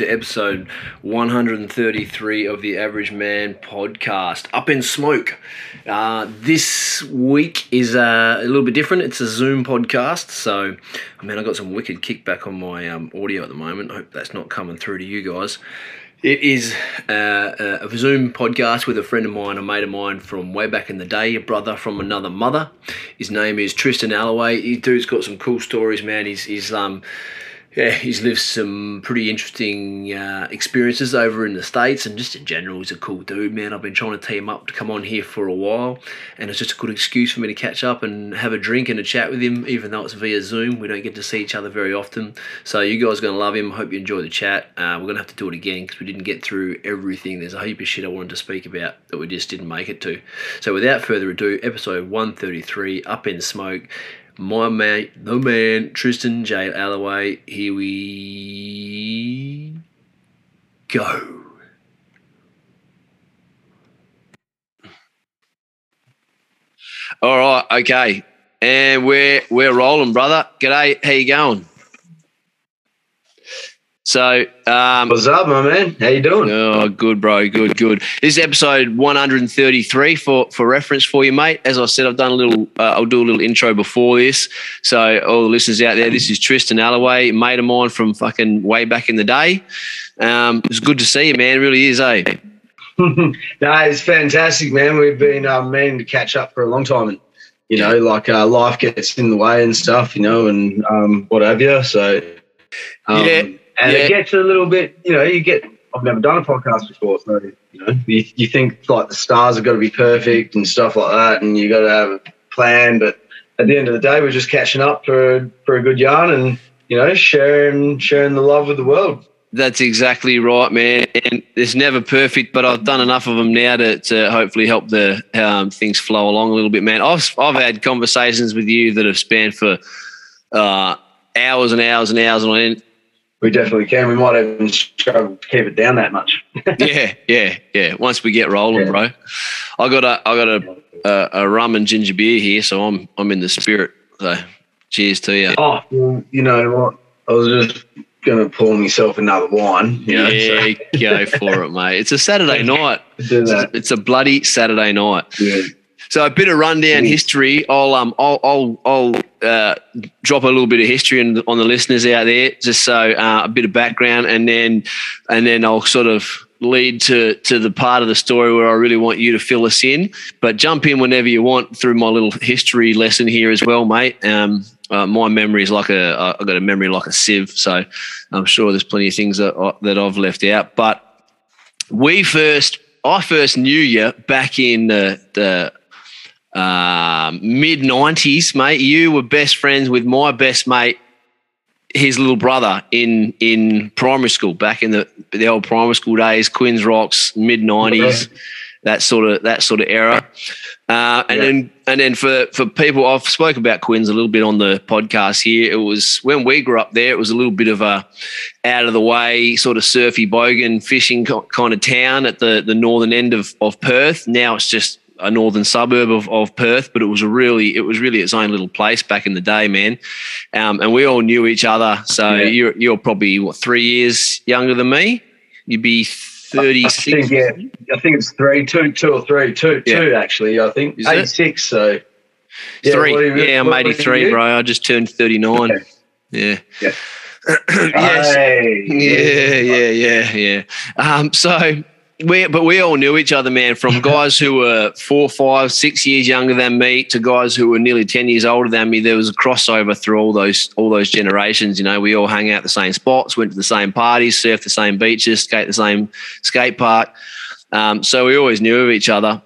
to episode 133 of the Average Man podcast. Up in smoke. Uh, this week is uh, a little bit different. It's a Zoom podcast. So, I mean, I got some wicked kickback on my um, audio at the moment. I hope that's not coming through to you guys. It is uh, a Zoom podcast with a friend of mine, a mate of mine from way back in the day, a brother from another mother. His name is Tristan Alloway. He dude's got some cool stories, man. He's he's um yeah, he's lived some pretty interesting uh, experiences over in the States and just in general, he's a cool dude, man. I've been trying to tee him up to come on here for a while, and it's just a good excuse for me to catch up and have a drink and a chat with him, even though it's via Zoom. We don't get to see each other very often. So, you guys are going to love him. Hope you enjoy the chat. Uh, we're going to have to do it again because we didn't get through everything. There's a heap of shit I wanted to speak about that we just didn't make it to. So, without further ado, episode 133 Up in Smoke my mate, the man, Tristan J. Alloway. Here we go. All right, okay, and we're we're rolling, brother. G'day, how you going? So, um, what's up, my man? How you doing? Oh, good, bro. Good, good. This is episode 133 for for reference for you, mate. As I said, I've done a little. Uh, I'll do a little intro before this. So, all the listeners out there, this is Tristan Alloway, mate of mine from fucking way back in the day. Um, it's good to see you, man. It really is, eh? no, it's fantastic, man. We've been um, meaning to catch up for a long time, and you know, like uh, life gets in the way and stuff, you know, and um, what have you. So, um, yeah and yeah. it gets a little bit, you know, you get. I've never done a podcast before, so you know, you, you think like the stars have got to be perfect and stuff like that, and you got to have a plan. But at the end of the day, we're just catching up for for a good yarn and you know sharing sharing the love with the world. That's exactly right, man. And it's never perfect, but I've done enough of them now to, to hopefully help the um, things flow along a little bit, man. I've I've had conversations with you that have spanned for uh, hours and hours and hours on end we definitely can. We might even struggle to keep it down that much. yeah, yeah, yeah. Once we get rolling, yeah. bro. I got a I got a, a, a rum and ginger beer here, so I'm I'm in the spirit. So cheers to you. Oh, well, you know what? I was just gonna pour myself another wine. You know, yeah, so. go for it, mate. It's a Saturday night. It's a, it's a bloody Saturday night. Yeah. So a bit of rundown history. I'll um I'll I'll, I'll uh, drop a little bit of history on, on the listeners out there, just so uh, a bit of background, and then and then I'll sort of lead to to the part of the story where I really want you to fill us in. But jump in whenever you want through my little history lesson here as well, mate. Um, uh, my memory is like a I've got a memory like a sieve, so I'm sure there's plenty of things that uh, that I've left out. But we first, I first knew you back in the the uh, mid 90s, mate. You were best friends with my best mate, his little brother in in primary school back in the the old primary school days, Quinns Rocks, mid 90s. That sort of that sort of era, uh, and yeah. then and then for for people I've spoken about Quinns a little bit on the podcast here. It was when we grew up there. It was a little bit of a out of the way sort of surfy bogan fishing kind of town at the the northern end of of Perth. Now it's just a northern suburb of, of Perth, but it was a really it was really its own little place back in the day, man. Um, and we all knew each other. So yeah. you're you're probably what three years younger than me. You'd be thirty six. Yeah, I think it's three, two, two or three, two, yeah. two actually. I think eighty six. So yeah, three. yeah, I'm eighty three, bro. I just turned thirty nine. Okay. Yeah. Yeah. yes. Hey. Yeah, yeah, yeah, yeah. Um, so we, but we all knew each other, man, from guys who were four, five, six years younger than me to guys who were nearly ten years older than me. There was a crossover through all those all those generations. You know, we all hung out the same spots, went to the same parties, surfed the same beaches, skate the same skate park. Um, so we always knew of each other.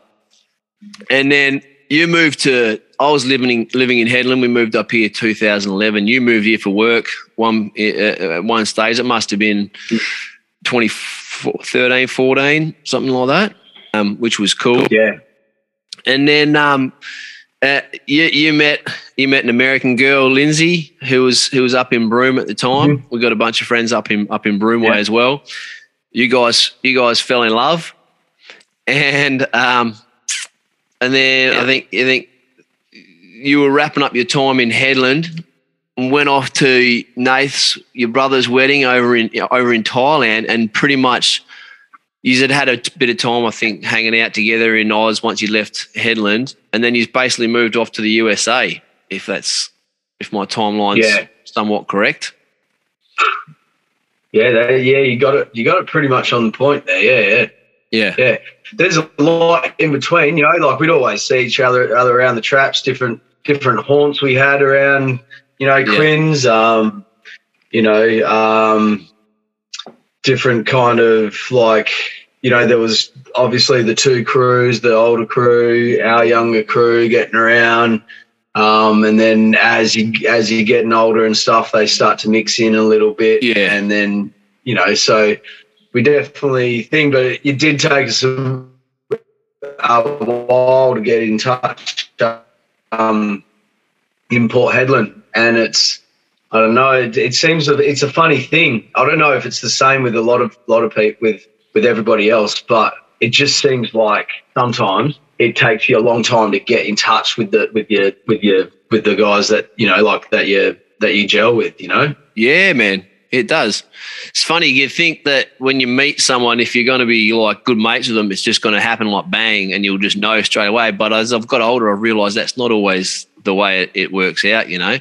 And then you moved to. I was living in living in Hedland. We moved up here 2011. You moved here for work. One uh, at one stage, it must have been 20 13, 14, something like that, um, which was cool. Yeah. And then um, uh, you, you met you met an American girl, Lindsay, who was who was up in Broome at the time. Mm-hmm. We got a bunch of friends up in up in Broome yeah. as well. You guys you guys fell in love, and um, and then yeah. I think I think you were wrapping up your time in Hedland, went off to Nath's your brother's wedding over in over in Thailand, and pretty much you had had a bit of time, I think, hanging out together in Oz once you left Hedland, and then you basically moved off to the USA. If that's if my timeline's yeah. somewhat correct. Yeah, they, yeah, you got it. You got it pretty much on the point there. Yeah, yeah. Yeah. Yeah. There's a lot in between, you know, like we'd always see each other, other around the traps, different different haunts we had around, you know, Quinn's, um, you know, um, different kind of like, you know, there was obviously the two crews, the older crew, our younger crew getting around. Um, and then as you as you're getting older and stuff, they start to mix in a little bit. Yeah. And then, you know, so we definitely think, but it, did take us a, a, while to get in touch um, in Port Hedland, and it's I don't know. It, it seems it's a funny thing. I don't know if it's the same with a lot of lot of people with with everybody else, but it just seems like sometimes it takes you a long time to get in touch with the with your with your with the guys that you know like that you that you gel with. You know. Yeah, man. It does. It's funny. You think that when you meet someone, if you're going to be like good mates with them, it's just going to happen like bang, and you'll just know straight away. But as I've got older, I've realised that's not always the way it, it works out. You know,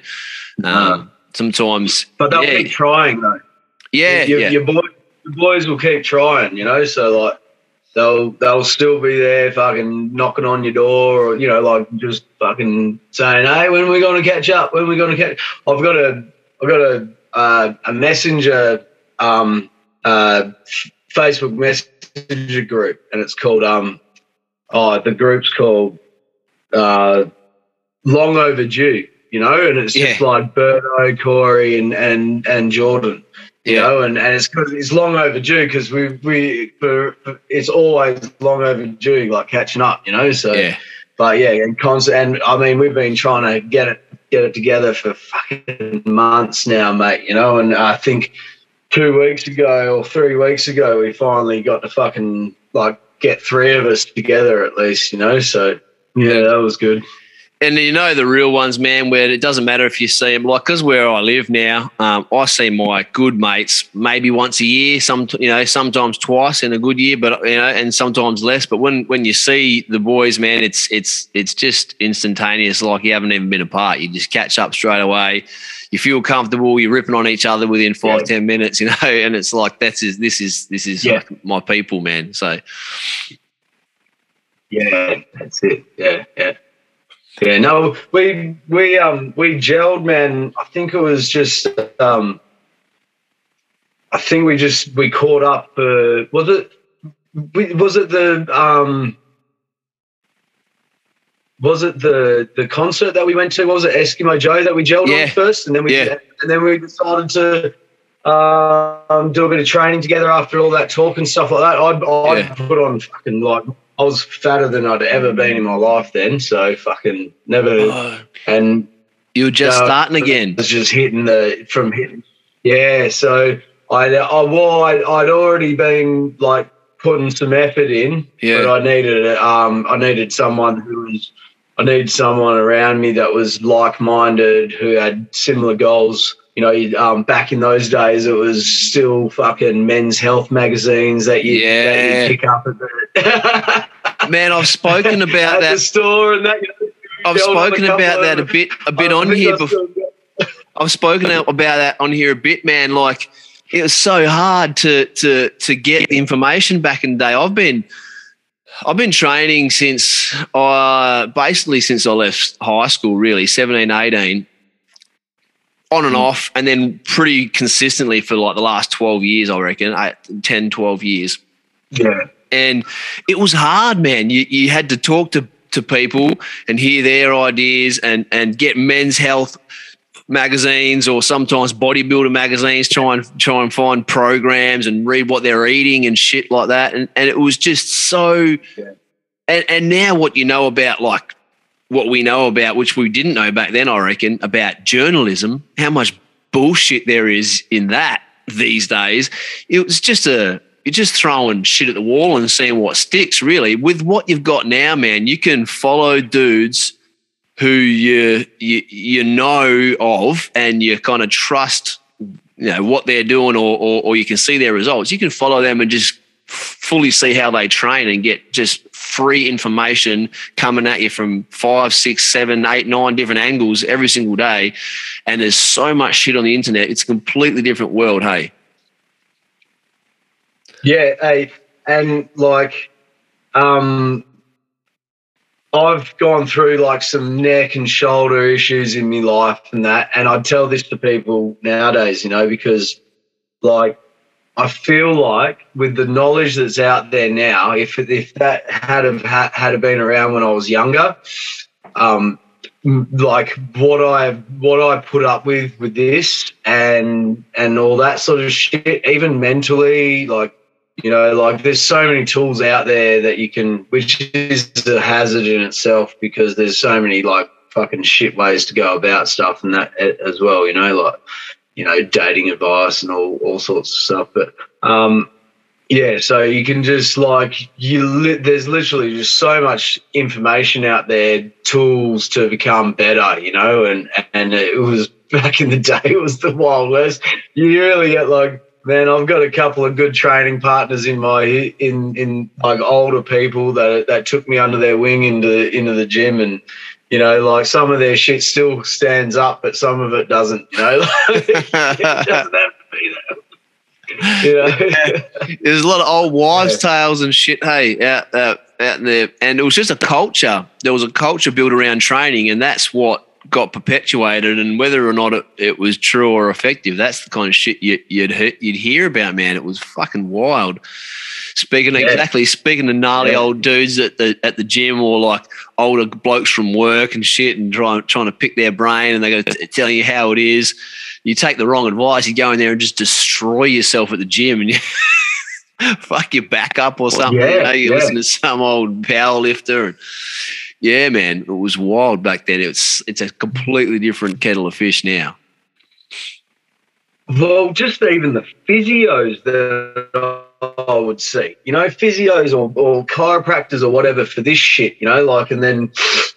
um, sometimes. But they'll yeah. keep trying though. Yeah, your, yeah. Your, boy, your boys will keep trying. You know, so like they'll they'll still be there, fucking knocking on your door, or you know, like just fucking saying, "Hey, when are we going to catch up? When are we going to catch?" I've got a, I've got a uh, a messenger um, uh, Facebook messenger group, and it's called um, oh, the group's called uh, Long Overdue. You know, and it's yeah. just like Berto, Corey, and and and Jordan. You yeah. know, and, and it's cause it's long overdue because we we for, for, it's always long overdue, like catching up. You know, so. Yeah. But yeah, and constant, and I mean, we've been trying to get it get it together for fucking months now, mate. You know, and I think two weeks ago or three weeks ago, we finally got to fucking like get three of us together at least. You know, so yeah, that was good and you know the real ones, man, where it doesn't matter if you see them. Like, because where I live now, um, I see my good mates maybe once a year, some you know, sometimes twice in a good year, but you know, and sometimes less. But when when you see the boys, man, it's it's it's just instantaneous. Like you haven't even been apart. You just catch up straight away. You feel comfortable. You're ripping on each other within five yeah. ten minutes, you know, and it's like that's is this is this is yeah. like my people, man. So. Yeah, that's it. Yeah, yeah. Yeah, no, we we um we gelled, man. I think it was just um I think we just we caught up. Uh, was it was it the um was it the the concert that we went to? What was it Eskimo Joe that we gelled yeah. on first, and then we yeah. and then we decided to um, do a bit of training together after all that talk and stuff like that. I'd, I'd yeah. put on fucking like I was fatter than I'd ever been in my life then, so fucking never. Oh, and you were just uh, starting again. I was just hitting the from hitting. Yeah, so I, I well, I'd, I'd already been like putting some effort in, yeah. but I needed um I needed someone who was I needed someone around me that was like minded, who had similar goals you know, um, back in those days, it was still fucking men's health magazines that you, yeah. that you pick up at the Man, I've spoken about that. The store and that. You know, I've spoken about that a bit, a bit on here before. I've spoken about that on here a bit, man. Like it was so hard to to to get the information back in the day. I've been I've been training since uh, basically since I left high school, really, 17, 18 on and mm. off, and then pretty consistently for like the last 12 years, I reckon, eight, 10, 12 years. Yeah. And it was hard, man. You, you had to talk to, to people and hear their ideas and, and get men's health magazines or sometimes bodybuilder magazines, try and try and find programs and read what they're eating and shit like that. And and it was just so yeah. and, and now what you know about like what we know about, which we didn't know back then, I reckon, about journalism, how much bullshit there is in that these days. It was just a you're just throwing shit at the wall and seeing what sticks, really. With what you've got now, man, you can follow dudes who you you you know of and you kind of trust you know what they're doing or, or, or you can see their results you can follow them and just fully see how they train and get just free information coming at you from five six seven eight nine different angles every single day. And there's so much shit on the internet. It's a completely different world hey. Yeah hey and like um I've gone through like some neck and shoulder issues in my life and that, and I tell this to people nowadays, you know, because like I feel like with the knowledge that's out there now, if if that had have had have been around when I was younger, um, like what I what I put up with with this and and all that sort of shit, even mentally, like you know, like there's so many tools out there that you can, which is a hazard in itself because there's so many like fucking shit ways to go about stuff and that as well, you know, like, you know, dating advice and all, all sorts of stuff. But, um, yeah, so you can just like you. Li- there's literally just so much information out there, tools to become better, you know. And and it was back in the day, it was the wild west. You really get like Man, I've got a couple of good training partners in my in in like older people that that took me under their wing into into the gym, and you know, like some of their shit still stands up, but some of it doesn't. You know, it doesn't have to be there. You know? There's a lot of old wives' yeah. tales and shit. Hey, out, out out there, and it was just a culture. There was a culture built around training, and that's what got perpetuated and whether or not it, it was true or effective that's the kind of shit you, would you'd hear about man it was fucking wild speaking yeah. exactly speaking to gnarly yeah. old dudes at the at the gym or like older blokes from work and shit and trying trying to pick their brain and they go t- telling you how it is you take the wrong advice you go in there and just destroy yourself at the gym and you fuck your back up or something yeah, you, know, you listen to some old power lifter and yeah, man, it was wild back then. It's it's a completely different kettle of fish now. Well, just even the physios that I would see, you know, physios or, or chiropractors or whatever for this shit, you know, like, and then,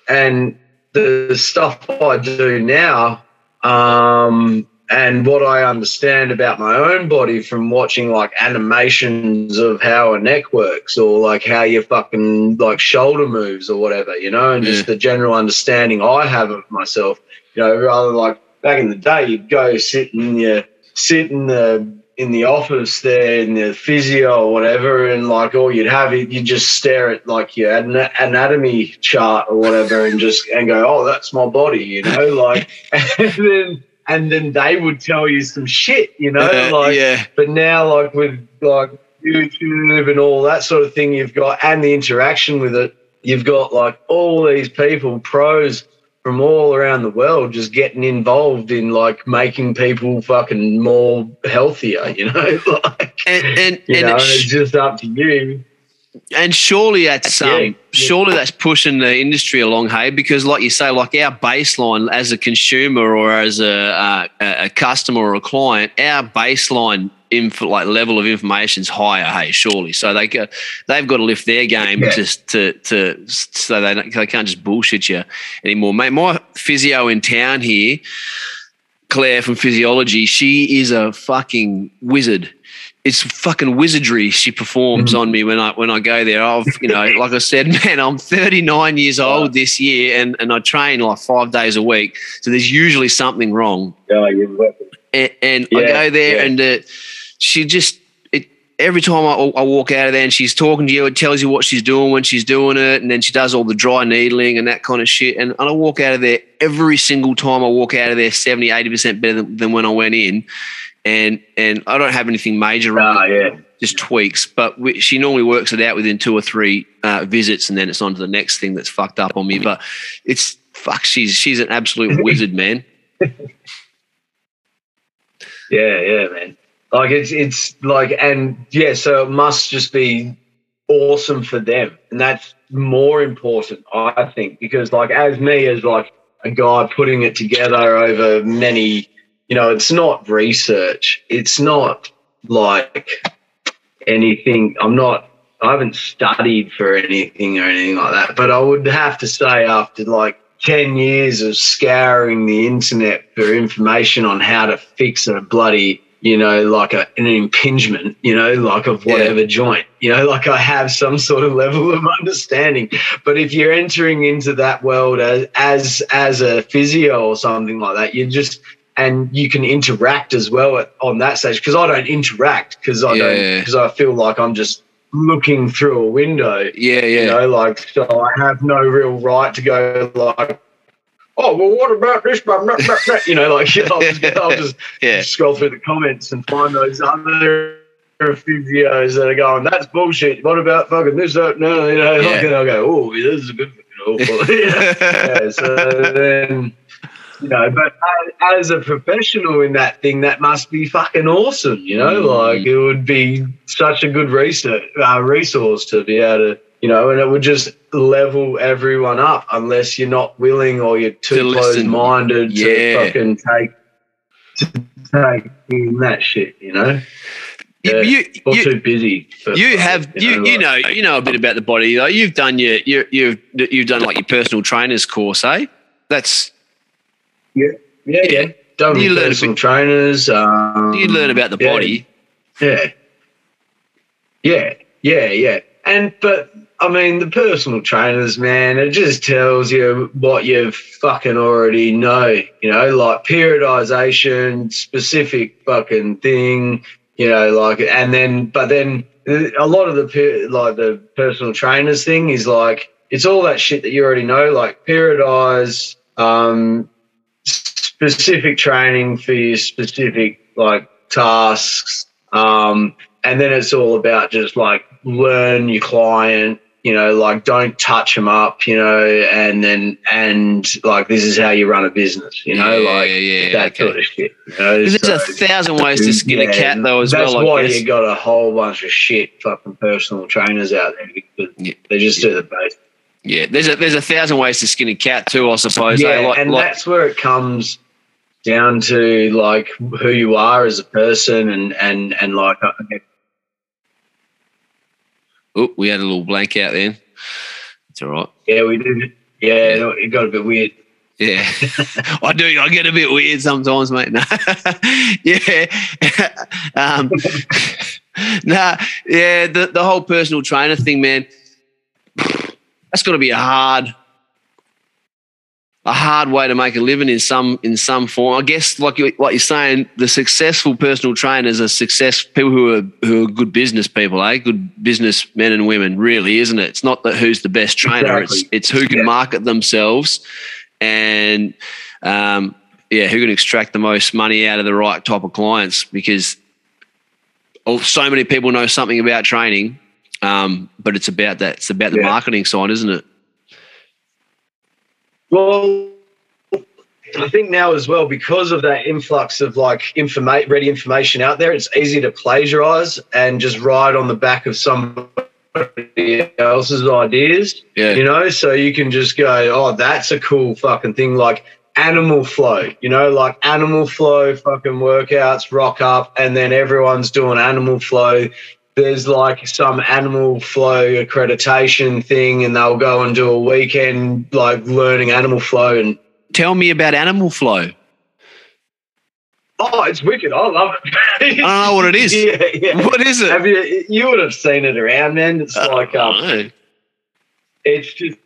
and the stuff I do now, um, and what I understand about my own body from watching like animations of how a neck works or like how your fucking like shoulder moves or whatever, you know, and yeah. just the general understanding I have of myself, you know, rather like back in the day, you'd go sit in your sit in the in the office there in the physio or whatever, and like all you'd have it, you'd just stare at like your anatomy chart or whatever, and just and go, oh, that's my body, you know, like, and then and then they would tell you some shit, you know, like. Yeah. But now, like with like YouTube and all that sort of thing, you've got and the interaction with it, you've got like all these people, pros from all around the world, just getting involved in like making people fucking more healthier, you know, like. And, and, you and know, it's, it's just up to you and surely that's um, yeah. surely that's pushing the industry along, hey, because like you say, like our baseline as a consumer or as a uh, a customer or a client, our baseline info, like level of information is higher, hey, surely. So they go, they've got to lift their game yeah. just to to so they they can't just bullshit you anymore, mate. My physio in town here. Claire from physiology, she is a fucking wizard it's fucking wizardry she performs mm-hmm. on me when I when I go there. I've you know, like I said, man, I'm 39 years old this year, and and I train like five days a week. So there's usually something wrong. Yeah, and, and yeah, I go there, yeah. and uh, she just it every time I, I walk out of there, and she's talking to you, it tells you what she's doing when she's doing it, and then she does all the dry needling and that kind of shit. And, and I walk out of there every single time. I walk out of there 70, 80 percent better than, than when I went in and and I don't have anything major wrong. Oh, yeah. Just tweaks, but we, she normally works it out within two or three uh, visits, and then it's on to the next thing that's fucked up on me. But it's fuck. She's she's an absolute wizard, man. Yeah, yeah, man. Like it's it's like and yeah, so it must just be awesome for them, and that's more important, I think, because like as me as like a guy putting it together over many you know, it's not research. It's not like anything. I'm not, I haven't studied for anything or anything like that. But I would have to say, after like 10 years of scouring the internet for information on how to fix a bloody you know, like a, an impingement, you know, like of whatever yeah. joint, you know, like I have some sort of level of understanding. But if you're entering into that world as as, as a physio or something like that, you just and you can interact as well at, on that stage because I don't interact because I yeah. don't because I feel like I'm just looking through a window. Yeah, yeah. You know, like so I have no real right to go like oh well what about this you know like I'll just, I'll just yeah. scroll through the comments and find those other physios that are going that's bullshit what about fucking this that no you know yeah. like, and I'll go oh this is a good you know, yeah. so then you know but as a professional in that thing that must be fucking awesome you know mm. like it would be such a good research uh, resource to be able to you know, and it would just level everyone up unless you're not willing or you're too close minded yeah. to fucking take to take in that shit, you know. Yeah, you, you, you too busy. you have you you know, like, you know a bit about the body. Like you've done your you you've you've done like your personal trainer's course, eh? That's yeah yeah yeah. yeah. Done you learn personal trainers. Um, you learn about the yeah, body. Yeah. Yeah. Yeah. Yeah. And but I mean, the personal trainers, man, it just tells you what you fucking already know, you know, like periodization, specific fucking thing, you know, like, and then, but then a lot of the, like, the personal trainers thing is like, it's all that shit that you already know, like periodize, um, specific training for your specific, like, tasks. Um, and then it's all about just like learn your client you know, like don't touch them up, you know, and then and like this is how you run a business, you know, yeah, like yeah, that okay. sort of shit. You know? There's so, a thousand ways to skin yeah, a cat, though, as that's well. That's why you got a whole bunch of shit fucking personal trainers out there yeah. they just do the basics. Yeah, there's a there's a thousand ways to skin a cat too, I suppose. Eh? Yeah, like, and like, that's where it comes down to like who you are as a person and and and like Oh, we had a little blank out then. It's all right. Yeah, we did. Yeah, yeah. it got a bit weird. Yeah, I do. I get a bit weird sometimes, mate. No. yeah. um, nah, yeah, the, the whole personal trainer thing, man, that's got to be a hard, a hard way to make a living in some in some form. I guess, like you, like you're saying, the successful personal trainers are success people who are who are good business people, eh? Good business men and women, really, isn't it? It's not that who's the best trainer; exactly. it's it's who can yeah. market themselves and um, yeah, who can extract the most money out of the right type of clients because oh, so many people know something about training, um, but it's about that. It's about the yeah. marketing side, isn't it? Well, I think now as well, because of that influx of like informa- ready information out there, it's easy to plagiarize and just ride on the back of somebody else's ideas. Yeah. You know, so you can just go, oh, that's a cool fucking thing. Like animal flow, you know, like animal flow fucking workouts rock up and then everyone's doing animal flow there's like some animal flow accreditation thing and they'll go and do a weekend like learning animal flow and tell me about animal flow. Oh it's wicked. I love it i don't know what it is. Yeah, yeah. what is it? Have you you would have seen it around man. It's uh, like um it's just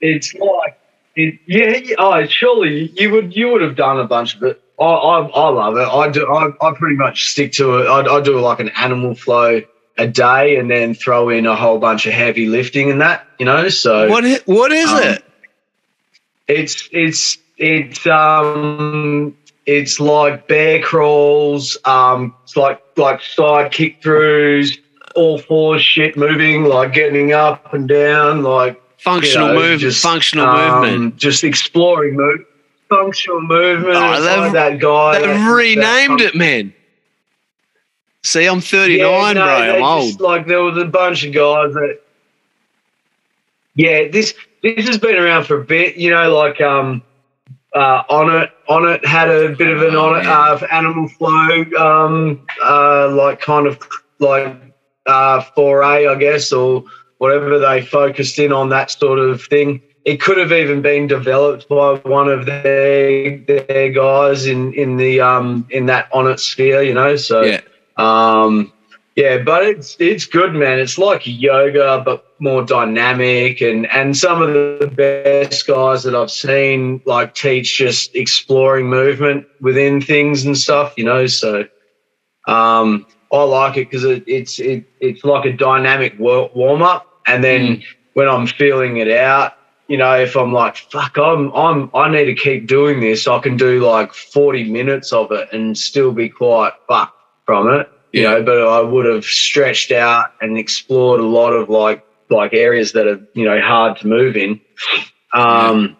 it's like it, yeah oh surely you would you would have done a bunch of it I, I, I love it. I do. I, I pretty much stick to it. I, I do like an animal flow a day, and then throw in a whole bunch of heavy lifting and that. You know. So what? Is, what is um, it? It's it's it's um it's like bear crawls. Um, it's like like side kick throughs, all fours shit moving, like getting up and down, like functional you know, movement. Just, functional um, movement. Just exploring move functional movement. Oh, like that guy. They've renamed it, man. See, I'm 39, yeah, no, bro. I'm old. like there was a bunch of guys that. Yeah, this this has been around for a bit. You know, like um, uh, Onnit on it had a bit of an Onnit uh, animal flow, um, uh, like kind of like uh, foray, I guess, or whatever they focused in on that sort of thing it could have even been developed by one of their their guys in in the um in that Onnit sphere, you know. So Yeah. um yeah, but it's it's good, man. It's like yoga, but more dynamic, and and some of the best guys that I've seen like teach just exploring movement within things and stuff, you know. So um, I like it because it, it's it, it's like a dynamic warm up, and then when I'm feeling it out, you know, if I'm like, fuck, I'm I'm I need to keep doing this, I can do like 40 minutes of it and still be quite fucked from it. You Yeah. know, but I would have stretched out and explored a lot of like like areas that are, you know, hard to move in. Um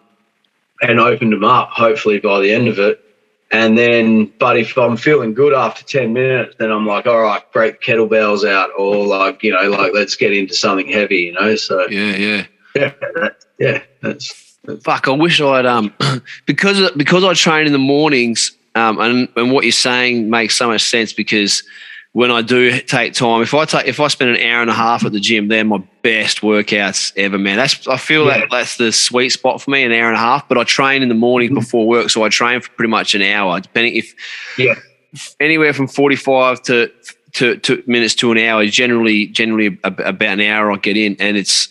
and opened them up, hopefully by the end of it. And then, but if I'm feeling good after 10 minutes, then I'm like, all right, break kettlebells out, or like, you know, like let's get into something heavy, you know? So, Yeah, yeah. yeah, that, yeah, that's, Fuck, I wish I'd um because because I train in the mornings um and and what you're saying makes so much sense because when I do take time, if I take if I spend an hour and a half at the gym, they're my best workouts ever, man. That's I feel Yeah. that that's the sweet spot for me, an hour and a half. But I train in the morning before work, so I train for pretty much an hour, depending if yeah, anywhere from 45 to to, to minutes to an hour generally generally about an hour i get in and it's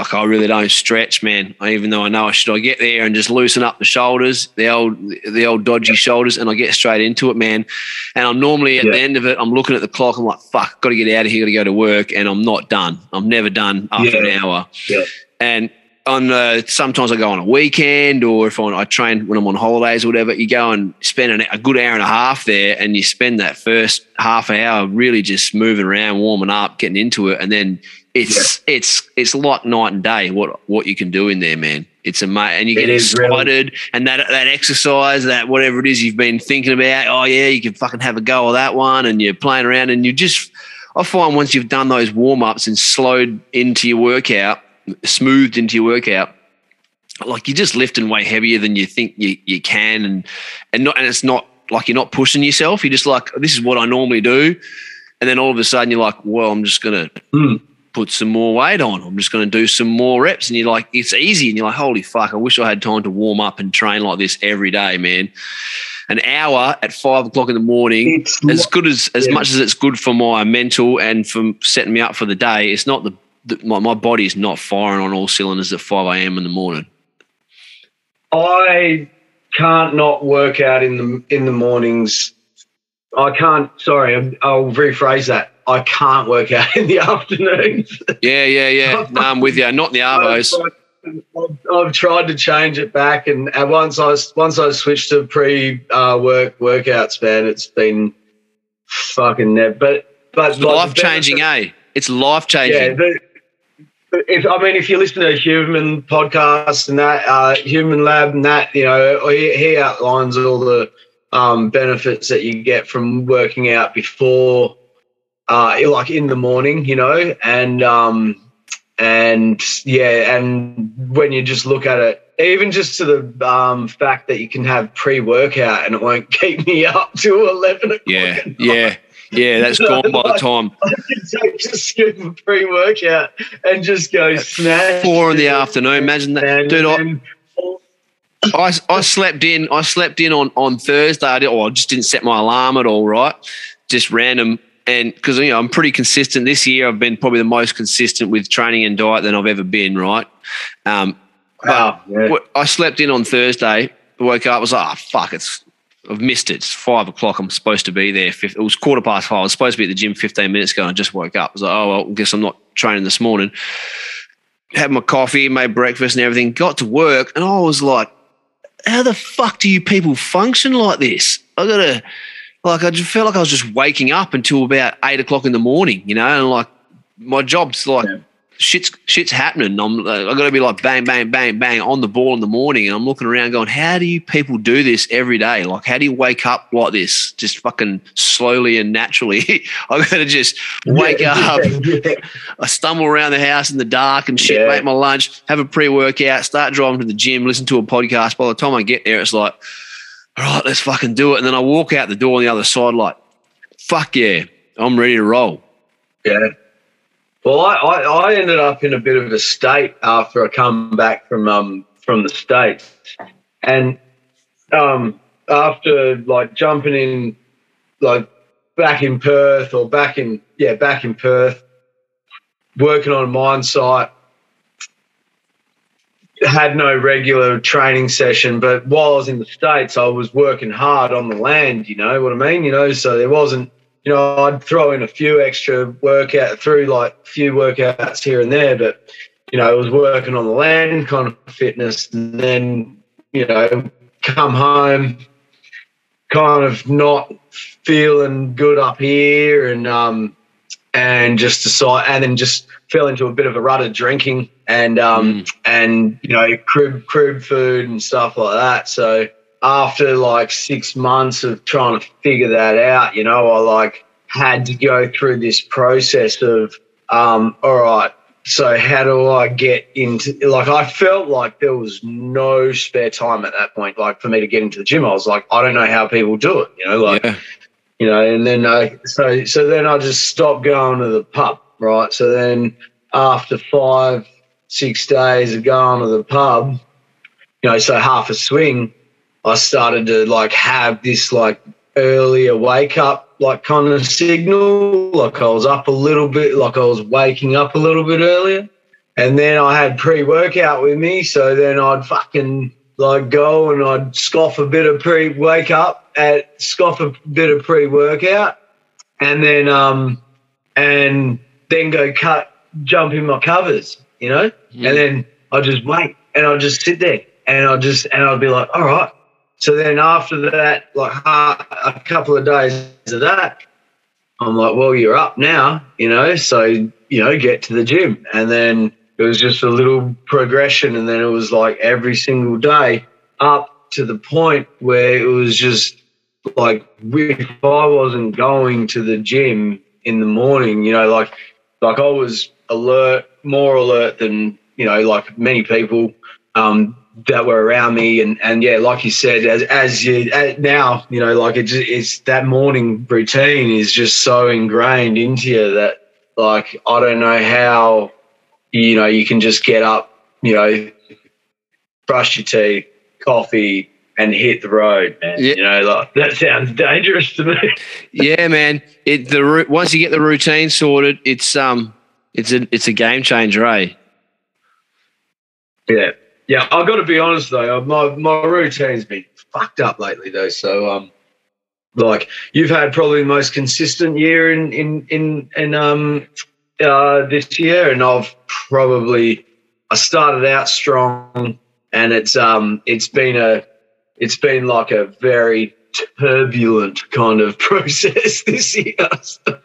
like i really don't stretch man I, even though i know i should i get there and just loosen up the shoulders the old the old dodgy shoulders and i get straight into it man and i'm normally at Yeah. the end of it i'm looking at the clock i'm like fuck gotta get out of here gotta go to work and i'm not done i'm never done after Yeah. an hour Yeah. and on uh, sometimes I go on a weekend or if I, I train when I'm on holidays or whatever, you go and spend an, a good hour and a half there and you spend that first half hour really just moving around, warming up, getting into it. And then it's, it's, it's like night and day what, what you can do in there, man. It's amazing. And you get is really. excited and that, that exercise, that whatever it is you've been thinking about. Oh yeah, you can fucking have a go of that one and you're playing around and you just, I find once you've done those warm ups and slowed into your workout, smoothed into your workout, like you're just lifting way heavier than you think you, you can, and and not and it's not like you're not pushing yourself. You're just like this is what I normally do, and then all of a sudden you're like, well, I'm just gonna Hmm. Put some more weight on. I'm just gonna do some more reps, and you're like, it's easy, and you're like, holy fuck, I wish I had time to warm up and train like this every day, man. An hour at five o'clock in the morning it's as good as as Yeah. much as it's good for my mental and for setting me up for the day, it's not the, the my, my body is not firing on all cylinders at 5 a.m. in the morning. I can't not work out in the in the mornings. I can't. Sorry, I'll rephrase that. I can't work out in the afternoons. Yeah, yeah, yeah. No, I'm with you. Not in the arvos. I've, I've tried to change it back, and once I once I switched to pre uh, work workouts, man, it's been fucking net. But but It's life changing, eh? It's life Yeah, changing. the, if I mean, if you listen to Huberman podcast and that uh, Huberman Lab and that, you know, he, he outlines all the um, benefits that you get from working out before, uh, like in the morning, you know, and um, and yeah, and when you just look at it, even just to the um, fact that you can have pre-workout and it won't keep me up till eleven o'clock. Yeah, yeah, yeah. That's gone by the time. just skip a pre-workout and just go smash. Four in the afternoon. Imagine that, And dude. I, I, I slept in. I slept in on on Thursday. I, did, oh, I just didn't set my alarm at all. Right, just random. And because you know I'm pretty consistent this year, I've been probably the most consistent with training and diet than I've ever been. Right. Um, wow, yeah. I slept in on Thursday. Woke up. Was like, oh fuck, it's I've missed it. It's five o'clock. I'm supposed to be there. It was quarter past five. I was supposed to be at the gym 15 minutes ago. and I just woke up. I was like, oh well, I guess I'm not training this morning. Had my coffee, made breakfast and everything. Got to work, and I was like, how the fuck do you people function like this? I gotta like I just felt like I was just waking up until about eight o'clock in the morning, you know, and like my job's like Yeah. shit's shit's happening. I'm I got to be like bang bang bang bang on the ball in the morning, and I'm looking around going, how do you people do this every day? Like, how do you wake up like this, just fucking slowly and naturally? I got to just wake Yeah, up. yeah. I stumble around the house in the dark and shit, make my lunch, have a pre workout, start driving to the gym, listen to a podcast. By the time I get there, it's like, all right, let's fucking do it. And then I walk out the door on the other side, like, fuck yeah, I'm ready to roll. Yeah. Well, I, I, I, ended up in a bit of a state after I come back from um from the states, and um after like jumping in, like back in Perth or back in yeah back in Perth, working on a mine site. Had no regular training session, but while I was in the States, I was working hard on the land, you know what I mean? You know, so there wasn't you know, I'd throw in a few extra workout through like a few workouts here and there, but you know, I was working on the land kind of fitness and then, you know, come home kind of not feeling good up here and um and just decide and then just fell into a bit of a rut of drinking and um mm. and you know crib crib food and stuff like that. So after like six months of trying to figure that out, you know, I like had to go through this process of, um, all right, so how do I get into like I felt like there was no spare time at that point, like for me to get into the gym. I was like, I don't know how people do it, you know, like yeah. you know, and then I so so then I just stopped going to the pub, right? So then after five, six days of going to the pub, you know, so half a swing, I started to like have this like earlier wake up like kind of signal, like I was up a little bit, like I was waking up a little bit earlier. And then I had pre workout with me, so then I'd fucking like go and I'd scoff a bit of pre wake up at scoff a bit of pre workout, and then um and then go cut jump in my covers, you know, mm. and then I just wait and I'll just sit there and I'll just and I'll be like, all right, so then after that, like a couple of days of that, I'm like, well, you're up now, you know, so, you know, get to the gym. And then it was just a little progression. And then it was like every single day up to the point where it was just like, if I wasn't going to the gym in the morning, you know, like, like I was alert, more alert than, you know, like many people, um, that were around me. And and yeah like you said as as you as now you know like it's it's that morning routine is just so ingrained into you that like I don't know how you know you can just get up you know brush your teeth coffee and hit the road man yeah. you know like that sounds dangerous to me yeah man it the once you get the routine sorted it's um it's a it's a game changer eh yeah yeah, I've got to be honest though. My my routine's been fucked up lately though. So um, like you've had probably the most consistent year in in in in um uh this year, and I've probably I started out strong, and it's um it's been a it's been like a very turbulent kind of process this year. So,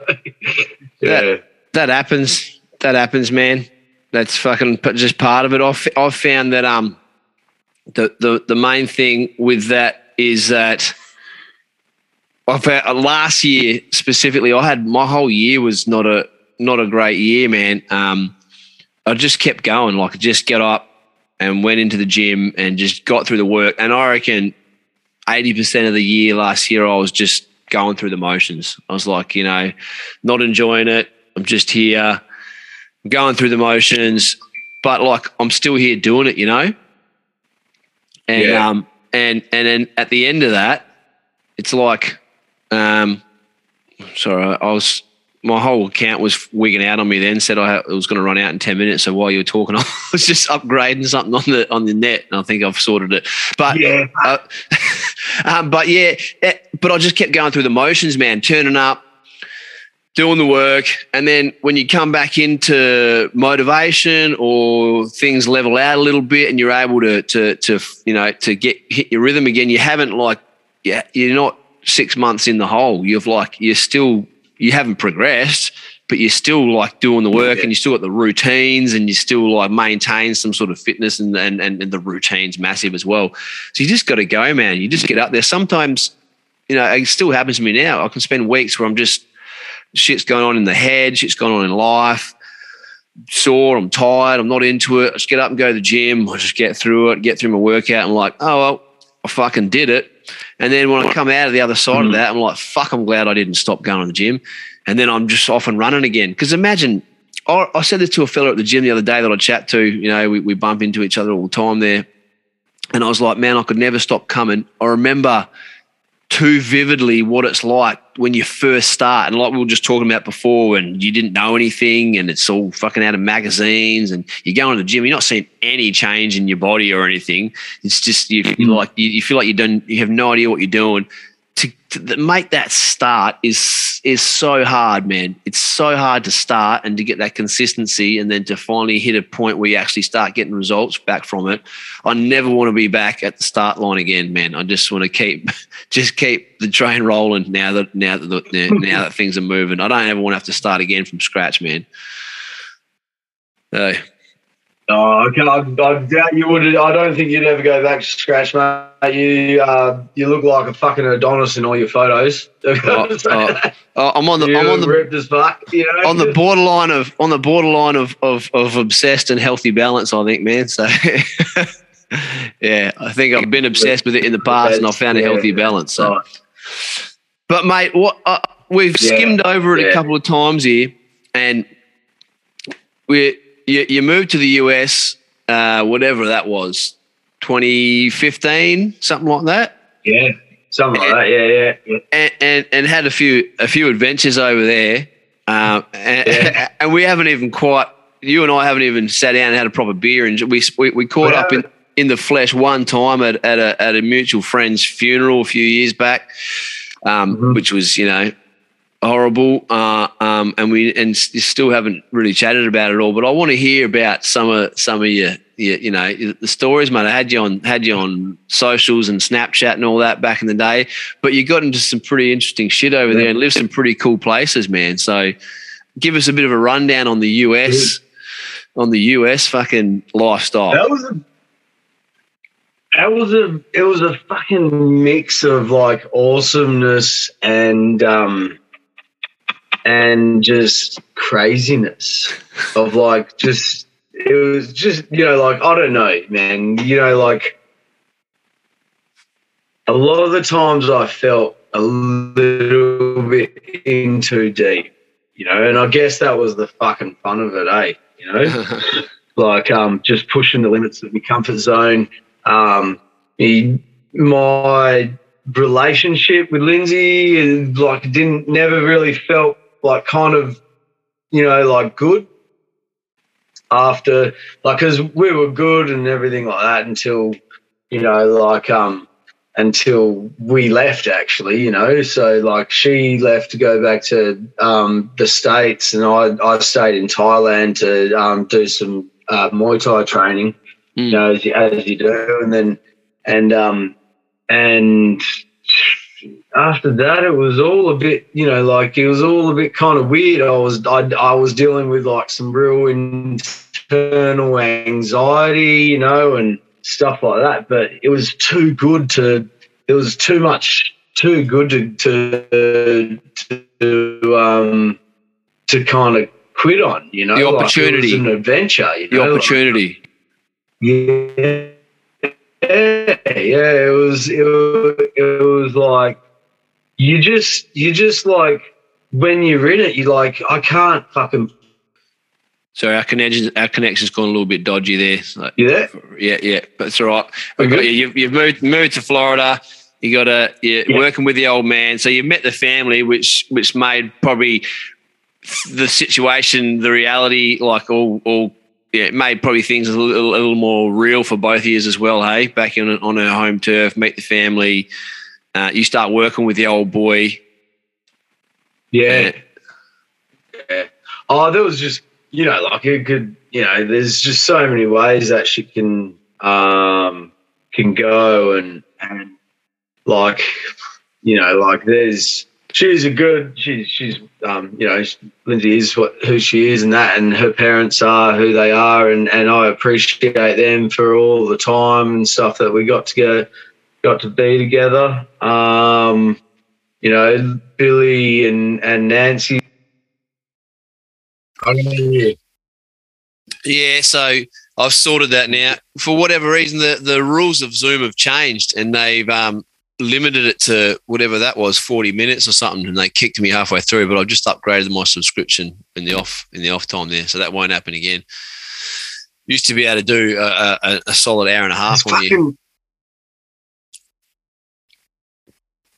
yeah, that, that happens. That happens, man that's fucking just part of it. I've, I've found that um the, the the main thing with that is that I've had, uh, last year specifically, I had my whole year was not a not a great year, man. Um, I just kept going, like just get up and went into the gym and just got through the work. And I reckon eighty percent of the year last year, I was just going through the motions. I was like, you know, not enjoying it. I'm just here going through the motions, but like I'm still here doing it, you know. And yeah. um and and then at the end of that, it's like um sorry, I was my whole account was wigging out on me then said I was going to run out in 10 minutes so while you were talking I was just upgrading something on the on the net and I think I've sorted it. But yeah. uh, um, but yeah it, eh, but I just kept going through the motions man turning up doing the work and then when you come back into motivation or things level out a little bit and you're able to to to you know to get hit your rhythm again you haven't like yeah you're not six months in the hole. You've like you're still you haven't progressed but you're still like doing the work yeah. and you still got the routines and you still like maintain some sort of fitness and, and and the routines massive as well so you just got to go man you just get up there sometimes you know it still happens to me now i can spend weeks where i'm just shit's going on in the head, shit's going on in life. Sore, I'm tired, I'm not into it. I just get up and go to the gym. I just get through it, get through my workout. I'm like, oh well, I fucking did it. And then when I come out of the other side mm-hmm. of that, I'm like, fuck, I'm glad I didn't stop going to the gym. And then I'm just off and running again. Because imagine I, I said this to a fella at the gym the other day that I chat to. You know, we, we bump into each other all the time there, and I was like, man, I could never stop coming. I remember too vividly what it's like when you first start. And like we were just talking about before, and you didn't know anything, and it's all fucking out of magazines, and you go into the gym, you're not seeing any change in your body or anything. It's just you, you hmm. like you, you feel like you don't, you have no idea what you're doing to, make that start is is so hard, man. It's so hard to start and to get that consistency, and then to finally hit a point where you actually start getting results back from it. I never want to be back at the start line again, man. I just want to keep just keep the train rolling now that now that the, now that things are moving. I don't ever want to have to start again from scratch, man. So Oh, I, I, I doubt you would. I don't think you'd ever go back to scratch, mate. You uh, you look like a fucking Adonis in all your photos. Oh, oh, oh, I'm on the you I'm on the ripped as fuck, you know? on the borderline of on the borderline of, of of obsessed and healthy balance. I think, man. So yeah, I think I've been obsessed with it in the past, and I found a healthy balance. So, but mate, what uh, we've yeah. skimmed over it yeah. a couple of times here, and we're you, you moved to the US, uh, whatever that was, 2015, something like that. Yeah, something like that. Yeah, yeah. yeah. And, and, and had a few a few adventures over there, um, and, yeah. and we haven't even quite. You and I haven't even sat down and had a proper beer, and we we, we caught up in, in the flesh one time at, at a at a mutual friend's funeral a few years back, um, mm-hmm. which was you know horrible, uh, um, and we and still haven't really chatted about it all. But I want to hear about some of some of your, your, you know the stories, mate. I had you on had you on socials and Snapchat and all that back in the day, but you got into some pretty interesting shit over yeah. there and lived some pretty cool places, man. So give us a bit of a rundown on the US, on the US fucking lifestyle. That was a that was a it was a fucking mix of like awesomeness and um and just craziness of like just it was just you know like I don't know man you know like a lot of the times I felt a little bit in too deep you know and I guess that was the fucking fun of it eh you know? Like um just pushing the limits of my comfort zone. Um my relationship with Lindsay like didn't never really felt like kind of, you know, like good after, like, because we were good and everything like that until, you know, like, um, until we left actually, you know. So like she left to go back to um, the States and I, I stayed in Thailand to um, do some uh, Muay Thai training, mm. you know, as you, as you do. And then, and, um, and after that, it was all a bit, you know, like it was all a bit kind of weird. I was, I, I was dealing with like some real internal anxiety, you know, and stuff like that. But it was too good to, it was too much, too good to, to, to, um, to kind of quit on, you know, the opportunity, like an adventure, you know? the opportunity. Like, yeah. Yeah, yeah, it was, it was, it was like you just you just like when you're in it, you're like, I can't fucking. Sorry, our connection our connection's gone a little bit dodgy there. So, yeah, yeah, yeah, but it's all right. We got you. You've, you've moved moved to Florida. You got a you're yeah. working with the old man. So you met the family, which which made probably the situation, the reality, like all all yeah, it made probably things a little, a little more real for both of you as well. Hey, back in on our home turf, meet the family. Uh, you start working with the old boy. Yeah. yeah. Oh, there was just you know like it could you know there's just so many ways that she can um can go and and like you know like there's she's a good she's she's um you know Lindsay is what who she is and that and her parents are who they are and and I appreciate them for all the time and stuff that we got to go got to be together. Um, you know, Billy and, and Nancy. Yeah, so I've sorted that now. For whatever reason, the, the rules of Zoom have changed, and they've um, limited it to whatever that was, 40 minutes or something, and they kicked me halfway through. But I've just upgraded my subscription in the off in the off time there, so that won't happen again. Used to be able to do a, a, a solid hour and a half on you.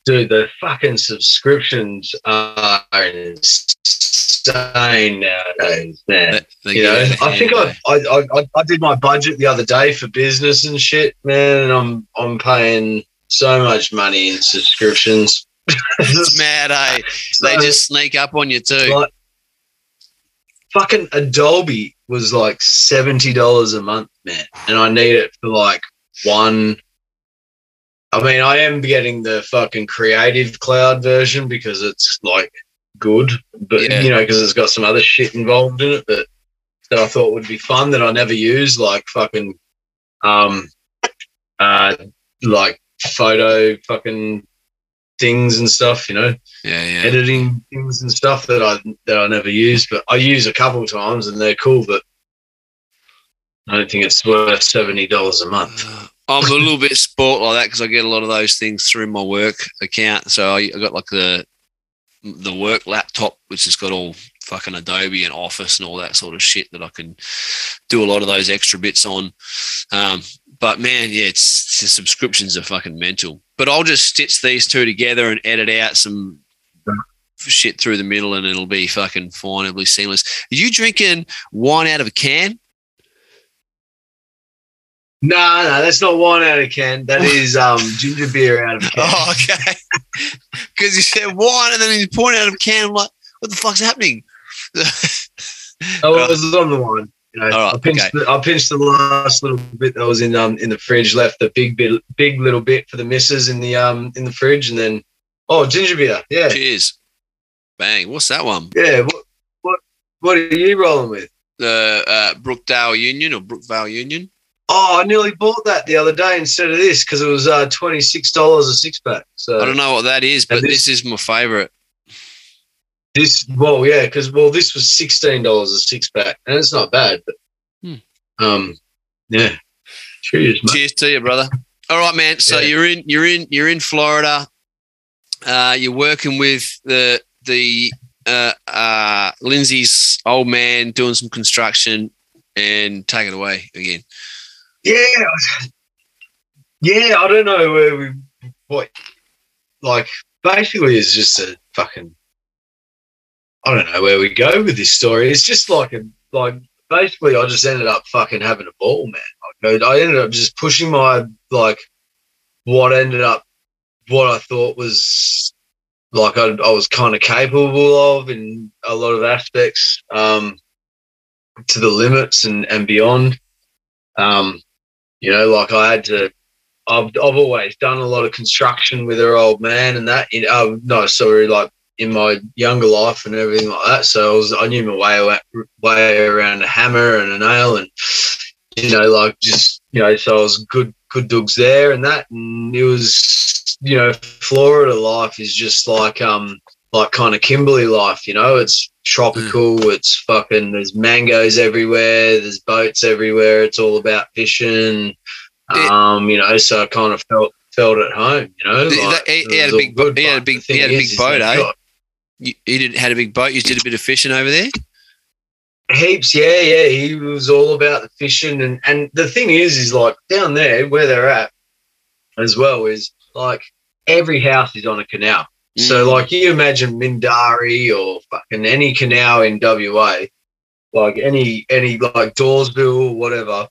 Dude, the fucking subscriptions are insane nowadays, man. you know, I think I, I, I I did my budget the other day for business and shit, man, and I'm I'm paying so much money in subscriptions. it's mad, eh? So, they just sneak up on you too. Like, fucking Adobe was like seventy dollars a month, man, and I need it for like one. I mean, I am getting the fucking Creative Cloud version because it's like good, but yeah. you know, because it's got some other shit involved in it that that I thought would be fun that I never use, like fucking, um, uh, like photo fucking things and stuff, you know. Yeah, yeah. Editing things and stuff that I that I never use, but I use a couple times and they're cool, but I don't think it's worth seventy dollars a month. I'm a little bit sport like that because I get a lot of those things through my work account. So I, I got like the the work laptop, which has got all fucking Adobe and Office and all that sort of shit that I can do a lot of those extra bits on. Um, but man, yeah, it's the subscriptions are fucking mental. But I'll just stitch these two together and edit out some shit through the middle, and it'll be fucking fine. It'll be seamless. Are you drinking wine out of a can? No, no, that's not wine out of can. That is um, ginger beer out of can. Oh, okay. Because you said wine and then he's pouring out of a can. I'm like, what the fuck's happening? oh, it was on the wine. You know, right, I pinched okay. the, I pinched the last little bit that was in um in the fridge, left the big bit big little bit for the misses in the um in the fridge, and then oh ginger beer, yeah. Cheers. Bang. What's that one? Yeah. What what what are you rolling with? The uh, Brookdale Union or Brookvale Union. Oh, I nearly bought that the other day instead of this because it was uh, twenty six dollars a six pack. So I don't know what that is, but this, this, is my favorite. This well, yeah, because well, this was sixteen dollars a six pack, and it's not bad. But hmm. um, yeah. Cheers, mate. Cheers to you, brother. All right, man. So yeah. you're in, you're in, you're in Florida. Uh, you're working with the the uh, uh, Lindsay's old man doing some construction, and take it away again. Yeah, yeah. I don't know where we what like basically it's just a fucking I don't know where we go with this story. It's just like a like basically I just ended up fucking having a ball, man. I ended up just pushing my like what ended up what I thought was like I, I was kind of capable of in a lot of aspects um, to the limits and and beyond. Um, you know, like I had to. I've I've always done a lot of construction with her old man and that. In, oh no, sorry, like in my younger life and everything like that. So I was I knew my way way around a hammer and a nail and you know like just you know so I was good good dogs there and that and it was you know Florida life is just like um like kind of Kimberley life you know it's tropical mm. it's fucking there's mangoes everywhere there's boats everywhere it's all about fishing um you know so I kind of felt felt at home you know like, he, he, had a big, he, had a big he had a big boat eh you, you did had a big boat. You did a bit of fishing over there. Heaps, yeah, yeah. He was all about the fishing, and and the thing is, is like down there where they're at, as well, is like every house is on a canal. Mm. So like you imagine Mandurah or fucking any canal in WA, like any any like Dawesville or whatever.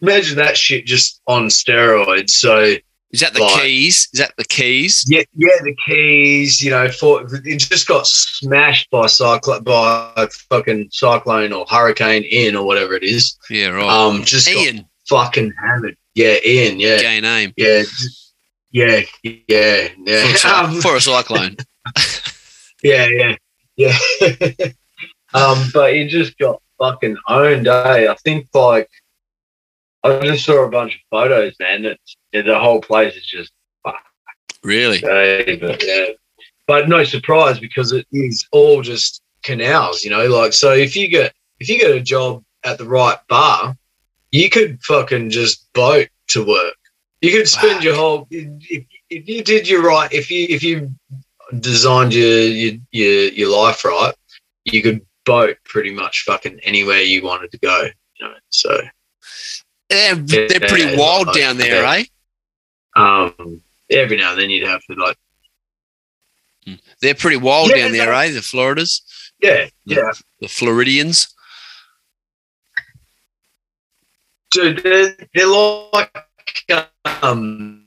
Imagine that shit just on steroids. So is that the like, keys? Is that the keys? Yeah, yeah, the keys. You know, for it just got smashed by cyclone, by a fucking cyclone or hurricane Ian or whatever it is. Yeah, right. Um, just Ian, fucking hammered. Yeah, Ian. Yeah, gay name. Yeah, yeah, yeah, yeah. For a, um, for a cyclone. yeah, yeah, yeah. um, but he just got fucking owned. Eh? I think like I just saw a bunch of photos, man. It's the whole place is just fuck. really. but, yeah. but no surprise because it is all just canals, you know. Like so, if you get if you get a job at the right bar, you could fucking just boat to work. You could spend wow. your whole if, if you did your right, if you if you designed your your your, your life right, you could boat pretty much fucking anywhere you wanted to go. You know, so they're, they're pretty wild like, down there, yeah. eh? Um, every now and then you'd have to like. Hmm. They're pretty wild yeah, down there, eh? The Floridas. Yeah, the, yeah. The Floridians. Dude, they're, they're like um,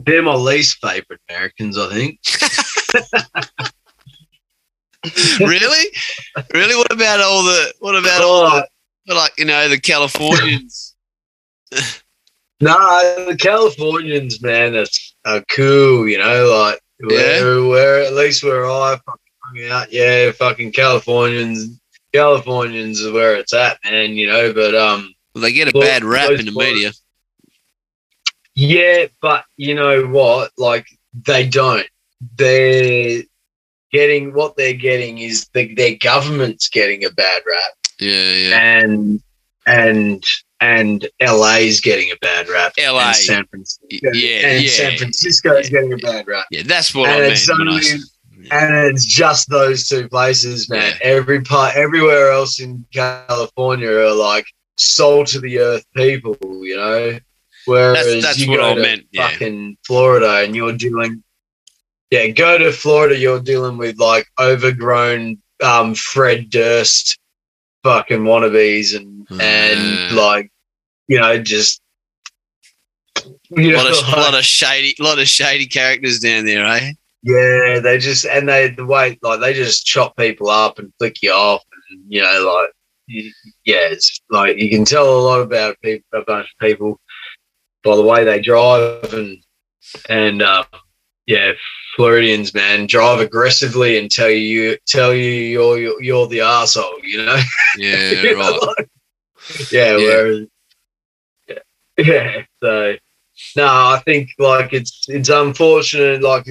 they're my least favorite Americans, I think. really? Really? What about all the? What about all the? Like you know the Californians. no, the Californians, man, are, are cool. You know, like yeah. where, where at least where I fucking hung out, yeah, fucking Californians. Californians are where it's at, man. You know, but um, well, they get a bad rap in the media. Yeah, but you know what? Like they don't. They're getting what they're getting is the, their government's getting a bad rap. Yeah, yeah. And and and LA is getting a bad rap. LA, San Francisco, yeah, and yeah, San Francisco is getting a bad rap. Yeah, that's what and I mean. Only, And it's just those two places, man. Yeah. Every part, everywhere else in California are like soul to the earth people, you know. Whereas that's, that's you go to meant, fucking Florida and you're dealing, yeah, go to Florida, you're dealing with like overgrown um, Fred Durst fucking wannabes and mm. and like you know just you know, a lot, of, like, a lot of shady, lot of shady characters down there, eh? Yeah, they just and they the way like they just chop people up and flick you off, and you know, like yeah, it's like you can tell a lot about people, a bunch of people by the way they drive and and uh, yeah, Floridians man drive aggressively and tell you tell you you're you're, you're the asshole, you know. Yeah, you right. Know, like, yeah, yeah. Whereas, yeah, yeah. So no, I think like it's it's unfortunate. Like,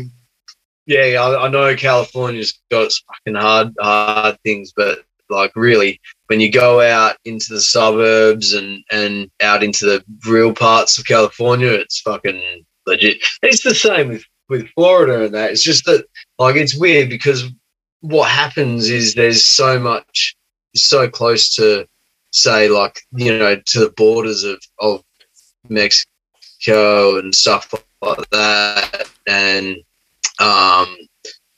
yeah, I, I know California's got its fucking hard hard things, but like really when you go out into the suburbs and and out into the real parts of California, it's fucking legit. It's the same with with Florida and that. It's just that like it's weird because what happens is there's so much so close to say like you know to the borders of of Mexico and stuff like that and um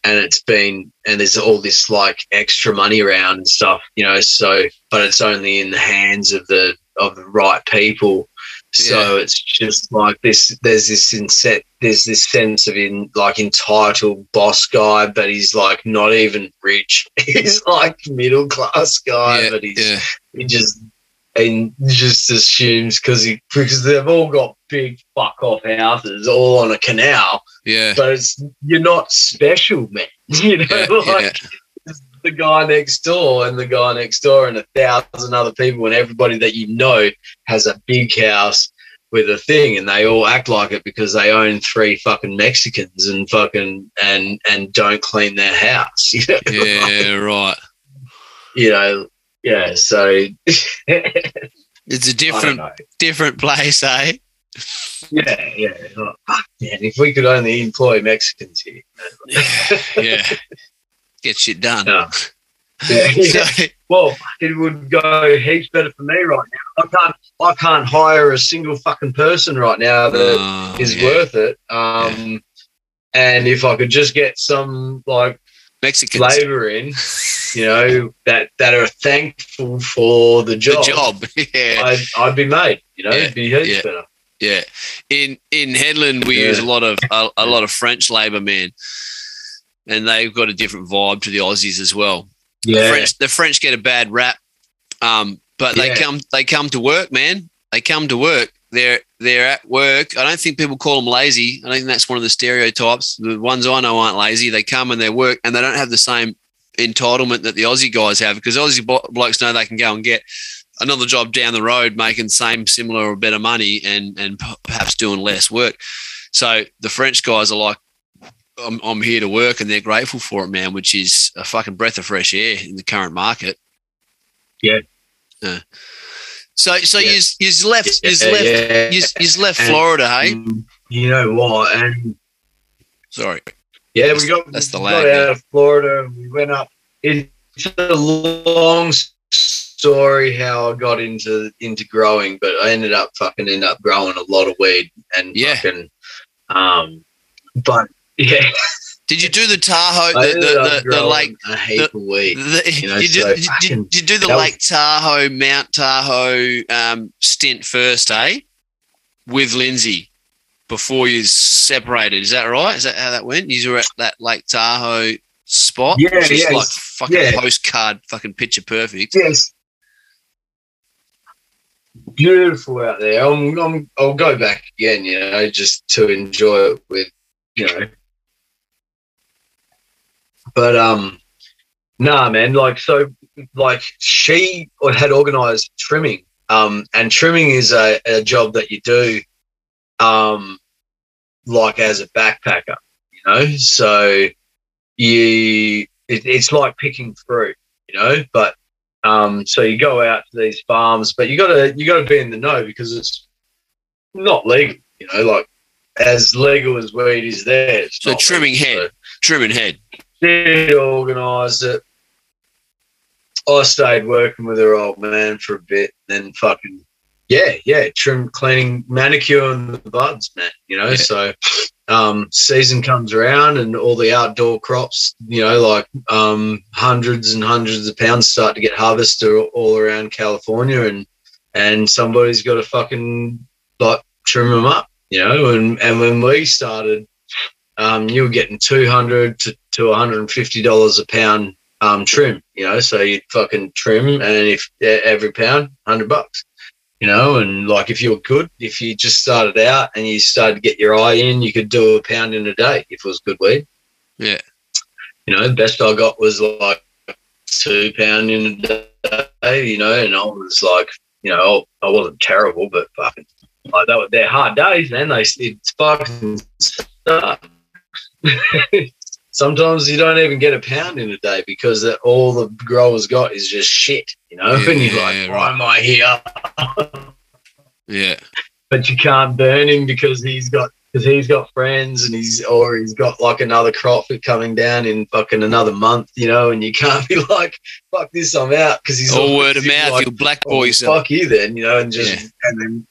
and it's been and there's all this like extra money around and stuff you know so but it's only in the hands of the of the right people so yeah. it's just like this there's this inset there's this sense of in like entitled boss guy but he's like not even rich he's like middle class guy yeah, but he's yeah. he just and just assumes because he because they've all got big fuck off houses all on a canal. Yeah. But it's you're not special, man. You know, yeah, like yeah. the guy next door and the guy next door and a thousand other people and everybody that you know has a big house with a thing and they all act like it because they own three fucking Mexicans and fucking and and don't clean their house. You know? Yeah, like, right. You know, yeah, so it's a different different place, eh? Yeah, yeah. Fuck, man, if we could only employ Mexicans here. yeah, yeah. Get shit done. Yeah. yeah. So, well, it would go heaps better for me right now. I can't, I can't hire a single fucking person right now that uh, is yeah. worth it. Um, yeah. and if I could just get some like Mexican flavor in, you know, that that are thankful for the job. The job, yeah. I'd, I'd be made. You know, it'd be heaps better. Yeah, in in Hedland we yeah. use a lot of a, a lot of French labour men, and they've got a different vibe to the Aussies as well. Yeah, the French, the French get a bad rap, um, but they come they come to work, man. They come to work. They're they're at work. I don't think people call them lazy. I don't think that's one of the stereotypes. The ones I know aren't lazy. They come and they work, and they don't have the same entitlement that the Aussie guys have because Aussie blokes know they can go and get another job down the road making same similar or better money and and perhaps doing less work so the french guys are like I'm, I'm here to work and they're grateful for it man which is a fucking breath of fresh air in the current market yeah so so yeah. you you left yeah, you left yeah. you left Florida hey you know what? And sorry, yeah, we got that's the we lag. got out of Florida and we went up. It's a long story how I got into into growing, but I ended up fucking end up growing a lot of weed and Yeah. fucking um but yeah Did you do the Tahoe, the, the, the, the lake? a heap of weed. The, You know, did, so you, did, fucking- did you do the that was- Lake Tahoe, Mount Tahoe um, stint first, eh? With Lindsay before you separated. Is that right? Is that how that went? You were at that Lake Tahoe spot? Yeah, yeah, like fucking yeah. postcard, fucking picture perfect. Yes. Beautiful out there. I'm, I'm, I'll go back again, you know, just to enjoy it with, you know. But um, nah, man. Like so, like she had organised trimming, um, and trimming is a, a job that you do, um, like as a backpacker, you know. So you, it, it's like picking fruit, you know, but um, so you go out to these farms, but you gotta you gotta be in the know because it's not legal, you know, like as legal as weed is there. So trimming legal. head. Trimming head. So she organised it. I stayed working with her old man for a bit, then fucking yeah, yeah, trim, cleaning, manicure, and the buds, man. You know, Yeah. so um, season comes around and all the outdoor crops, you know, like um, hundreds and hundreds of pounds start to get harvested all around California, and and somebody's got to fucking like trim them up, you know. And and when we started, um, you were getting two hundred to to one hundred and fifty dollars a pound um, trim, you know. So you'd fucking trim, and if every pound, hundred bucks you know, and like if you were good, if you just started out and you started to get your eye in, you could do a pound in a day if it was good weed. Yeah. You know, the best I got was like two pound in a day, you know, and I was like, you know, I wasn't terrible, but fucking like that was they're hard days, man. They it's fucking sucks. Sometimes you don't even get a pound in a day because that all the growers got is just shit, you know. Yeah, and you're yeah, like, yeah, why right. am I here? Yeah. but you can't burn him because he's got because he's got friends and he's or he's got like another crop coming down in fucking another month, you know, and you can't be like, fuck this, I'm out because he's All word of mouth. like, You'll black "Oh, boy yourself. fuck you then, you know, and just Yeah. and then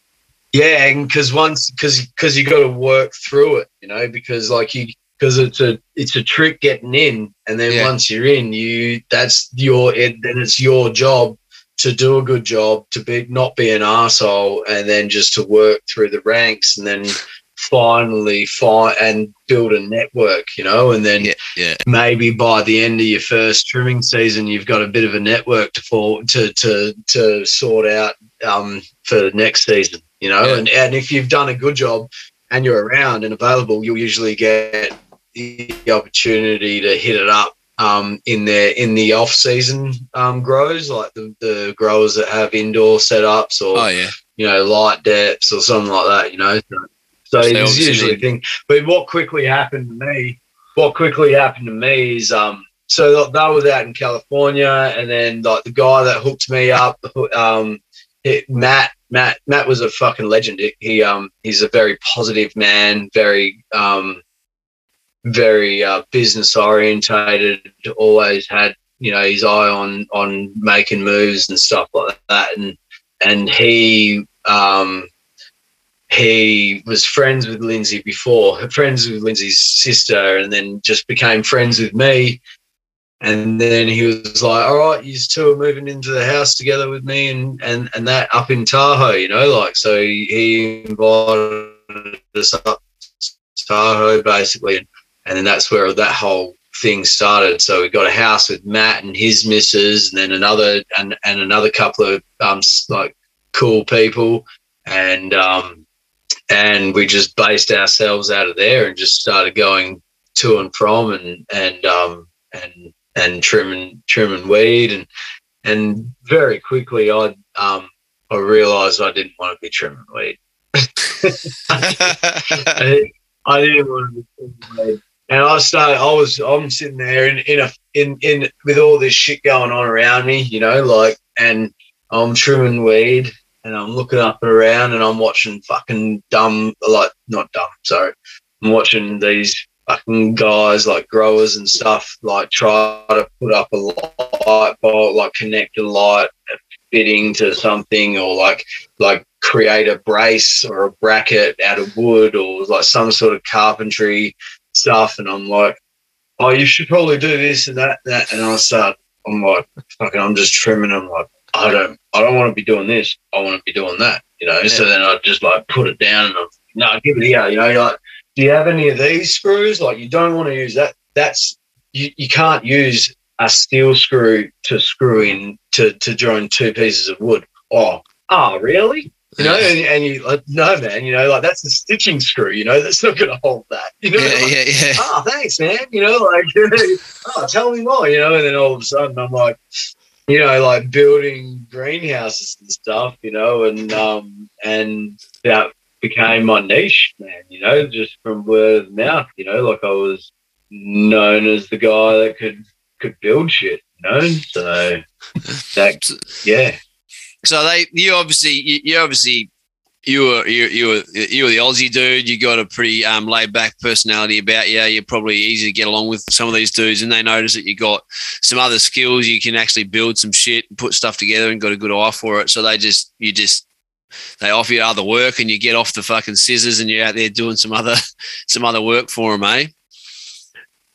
yeah, and because once because because you got to work through it, you know, because like you because it's a it's a trick getting in, and then Yeah. once you're in, you that's your it, then it's your job to do a good job, to be not be an asshole, and then just to work through the ranks, and then finally find and build a network, you know, and then Yeah. Yeah. maybe by the end of your first trimming season, you've got a bit of a network to fall to to to sort out um, for the next season, you know, Yeah. and and if you've done a good job and you're around and available, you'll usually get the opportunity to hit it up um, in their in the off season um, grows, like the, the growers that have indoor setups or Oh yeah. you know, light deps or something like that, you know. So, so it's usually a thing. But what quickly happened to me, what quickly happened to me is um so they were out in California and then like the guy that hooked me up, um it, Matt Matt Matt was a fucking legend. He um he's a very positive man, very um very uh, business orientated, always had you know his eye on on making moves and stuff like that and and he um he was friends with Lindsay before, friends with Lindsay's sister, and then just became friends with me. And then he was like, "All right, you two are moving into the house together with me, and and and that up in Tahoe, you know, like so he, invited us up Tahoe basically, and then that's where that whole thing started. So we got a house with Matt and his missus, and then another and and another couple of um like cool people, and um and we just based ourselves out of there and just started going to and from and and um and and trimming trimming weed and and very quickly I um I realized I didn't want to be trimming weed. I, I didn't want to be trimming weed. And I started I was I'm sitting there in, in a in in with all this shit going on around me, you know, like and I'm trimming weed and I'm looking up and around and I'm watching fucking dumb, like not dumb, sorry. I'm watching these fucking guys like growers and stuff like try to put up a light bulb, like connect a light fitting to something or like like create a brace or a bracket out of wood or like some sort of carpentry stuff. And I'm like, oh, you should probably do this and that, and that. And I start, I'm like, fucking, I'm just trimming. I'm like, I don't, I don't want to be doing this. I want to be doing that, you know. Yeah. So then I just like put it down and I'm, no, give it here, you know. Like, do you have any of these screws? Like, you don't want to use that. That's you, you can't use a steel screw to screw in to to join two pieces of wood. Oh, oh, really? You know, and, and you like, no, man, you know, like that's a stitching screw, you know, that's not going to hold that. You know, yeah, like, yeah, yeah. Oh, thanks, man. You know, like, oh, tell me more, you know, and then all of a sudden I'm like, you know, like building greenhouses and stuff, you know, and um and that became my niche, man, you know, just from word of mouth, you know, like I was known as the guy that could could build shit, you know. So that yeah. So they, you obviously, you, you obviously, you were you, you were you were the Aussie dude. You got a pretty um, laid back personality about you. You're probably easy to get along with some of these dudes, and they notice that you got some other skills. You can actually build some shit, and put stuff together, and got a good eye for it. So they just you just they offer you other work, and you get off the fucking scissors, and you're out there doing some other some other work for them, eh?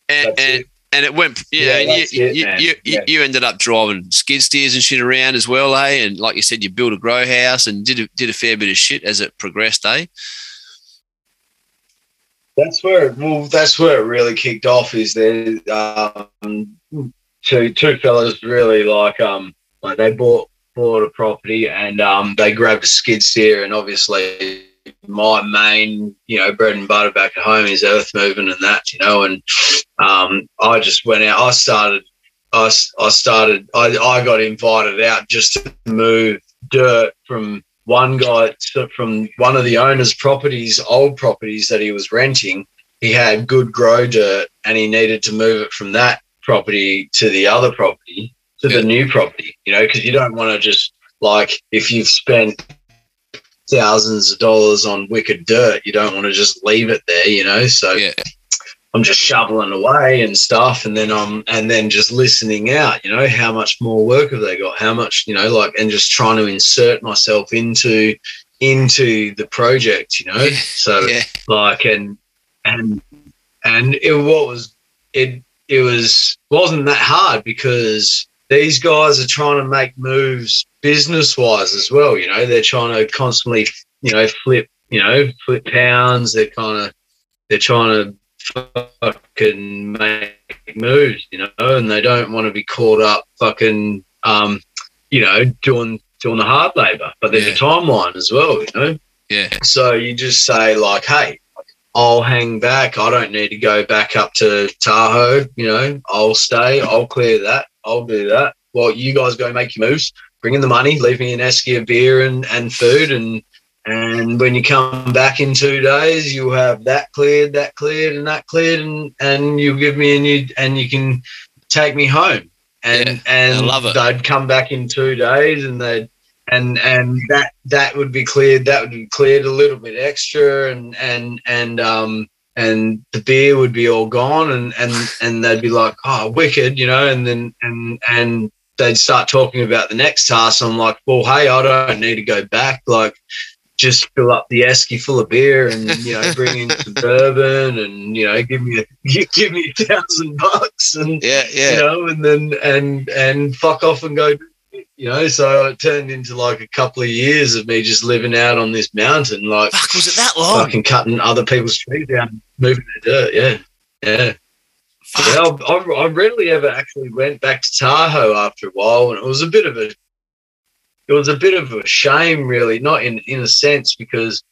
And, and and it went, yeah. yeah you, it, you, you, yeah. you, ended up driving skid steers and shit around as well, eh? And like you said, you built a grow house and did a, did a fair bit of shit as it progressed, eh? That's where, well, that's where it really kicked off. Is there um, two two fellas really like um like they bought bought a property and um they grabbed a skid steer and obviously my main, you know, bread and butter back at home is earth moving and that, you know, and um, I just went out. I started, I, I started, I, I got invited out just to move dirt from one guy, from one of the owner's properties, old properties that he was renting. He had good grow dirt and he needed to move it from that property to the other property to the new property, you know, because you don't want to just like if you've spent thousands of dollars on wicked dirt. You don't want to just leave it there, you know. So yeah. I'm just shoveling away and stuff, and then I'm and then just listening out. You know, how much more work have they got? How much, you know, like, and just trying to insert myself into into the project. You know, yeah. so yeah. like and and and it what was it it was wasn't that hard because these guys are trying to make moves business wise as well. You know, they're trying to constantly, you know, flip, you know, flip pounds. They're kind of, they're trying to fucking make moves, you know, and they don't want to be caught up fucking, um, you know, doing doing the hard labor. But there's yeah. a timeline as well, you know. Yeah. So you just say like, hey, I'll hang back. I don't need to go back up to Tahoe. You know, I'll stay. I'll clear that. I'll do that. Well, you guys go make your moves bring in the money, leave me an esky of beer and, and food. And, and when you come back in two days, you'll have that cleared, that cleared, and that cleared. And, and you'll give me a new, and you can take me home. And, yeah, and I love it. they'd come back in two days and they'd, and and that that would be cleared that would be cleared a little bit extra and and and um and the beer would be all gone and and and they'd be like oh wicked you know and then and and they'd start talking about the next task. I'm like, well, hey, I don't need to go back. Like, just fill up the esky full of beer and you know bring in some bourbon and you know give me a give me a thousand bucks and yeah yeah you know and then and and fuck off and go you know so it turned into like a couple of years of me just living out on this mountain like fuck was it that long? fucking cutting other people's trees down moving the dirt yeah. Yeah. Yeah, I, I rarely ever actually went back to Tahoe after a while, and it was a bit of a, it was a bit of a shame, really, not in in a sense because,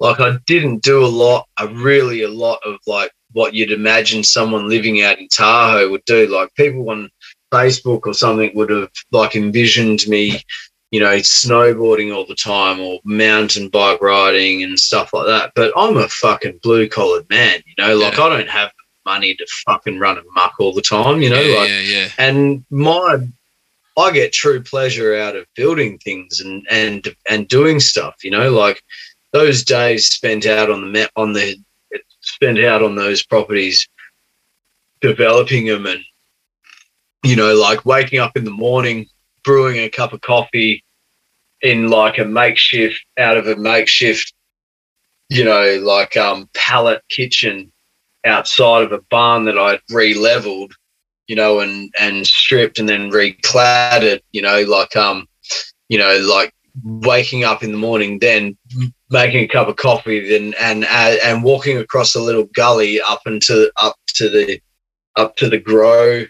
like, I didn't do a lot, a really a lot of like what you'd imagine someone living out in Tahoe would do. Like people on Facebook or something would have like envisioned me, you know, snowboarding all the time or mountain bike riding and stuff like that. But I'm a fucking blue collared man, you know, like yeah. I don't have money to fucking run muck all the time, you know. Yeah, like, yeah, yeah. And my, I get true pleasure out of building things and and and doing stuff. You know, like those days spent out on the on the spent out on those properties, developing them, and you know, like waking up in the morning, brewing a cup of coffee in like a makeshift out of a makeshift, you know, like um pallet kitchen outside of a barn that I'd re-leveled, you know, and and stripped and then re-clad it, you know, like um, you know, like waking up in the morning, then making a cup of coffee, then and and, and walking across a little gully up into up to the up to the grow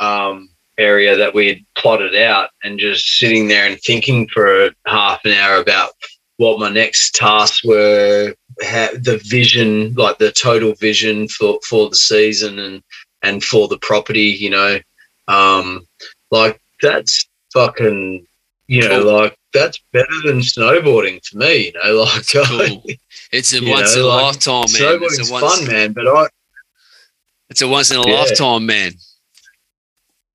um, area that we had plotted out, and just sitting there and thinking for half an hour about what my next tasks were, the vision, like the total vision for for the season and and for the property. You know, um, like that's fucking, you know, like that's better than snowboarding to me. You know, like cool. it's a once know, in a like, lifetime, man. Snowboarding's fun, man. But I, it's a once in a yeah. lifetime, man.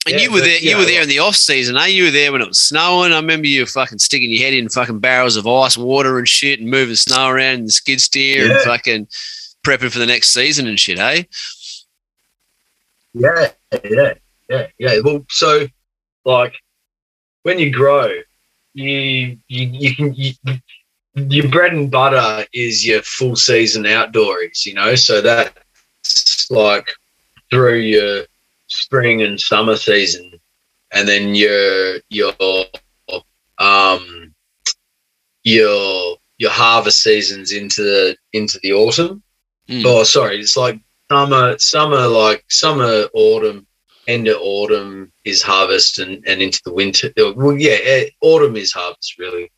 And yeah, you were there. You were there in the off season, eh? You were there when it was snowing. I remember you fucking sticking your head in fucking barrels of ice water and shit, and moving snow around in the skid steer, yeah. and fucking prepping for the next season and shit, eh? Yeah, yeah, yeah, yeah. Well, so like when you grow, you you you can you, your bread and butter is your full season outdoors, you know. So that's like through your spring and summer season, and then your your um your your harvest seasons into the into the autumn. Mm. Oh, sorry, it's like summer, summer, like summer, autumn, end of autumn is harvest, and and into the winter. Well, yeah, eh, autumn is harvest really,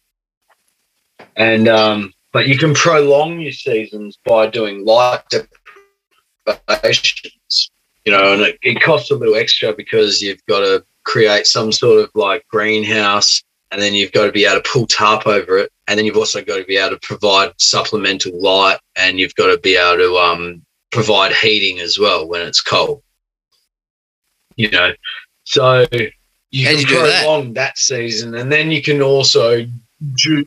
and um, but you can prolong your seasons by doing light deprivations you know, and it, it costs a little extra because you've got to create some sort of like greenhouse and then you've got to be able to pull tarp over it and then you've also got to be able to provide supplemental light and you've got to be able to um, provide heating as well when it's cold you know so you How'd can you prolong that? that season and then you can also do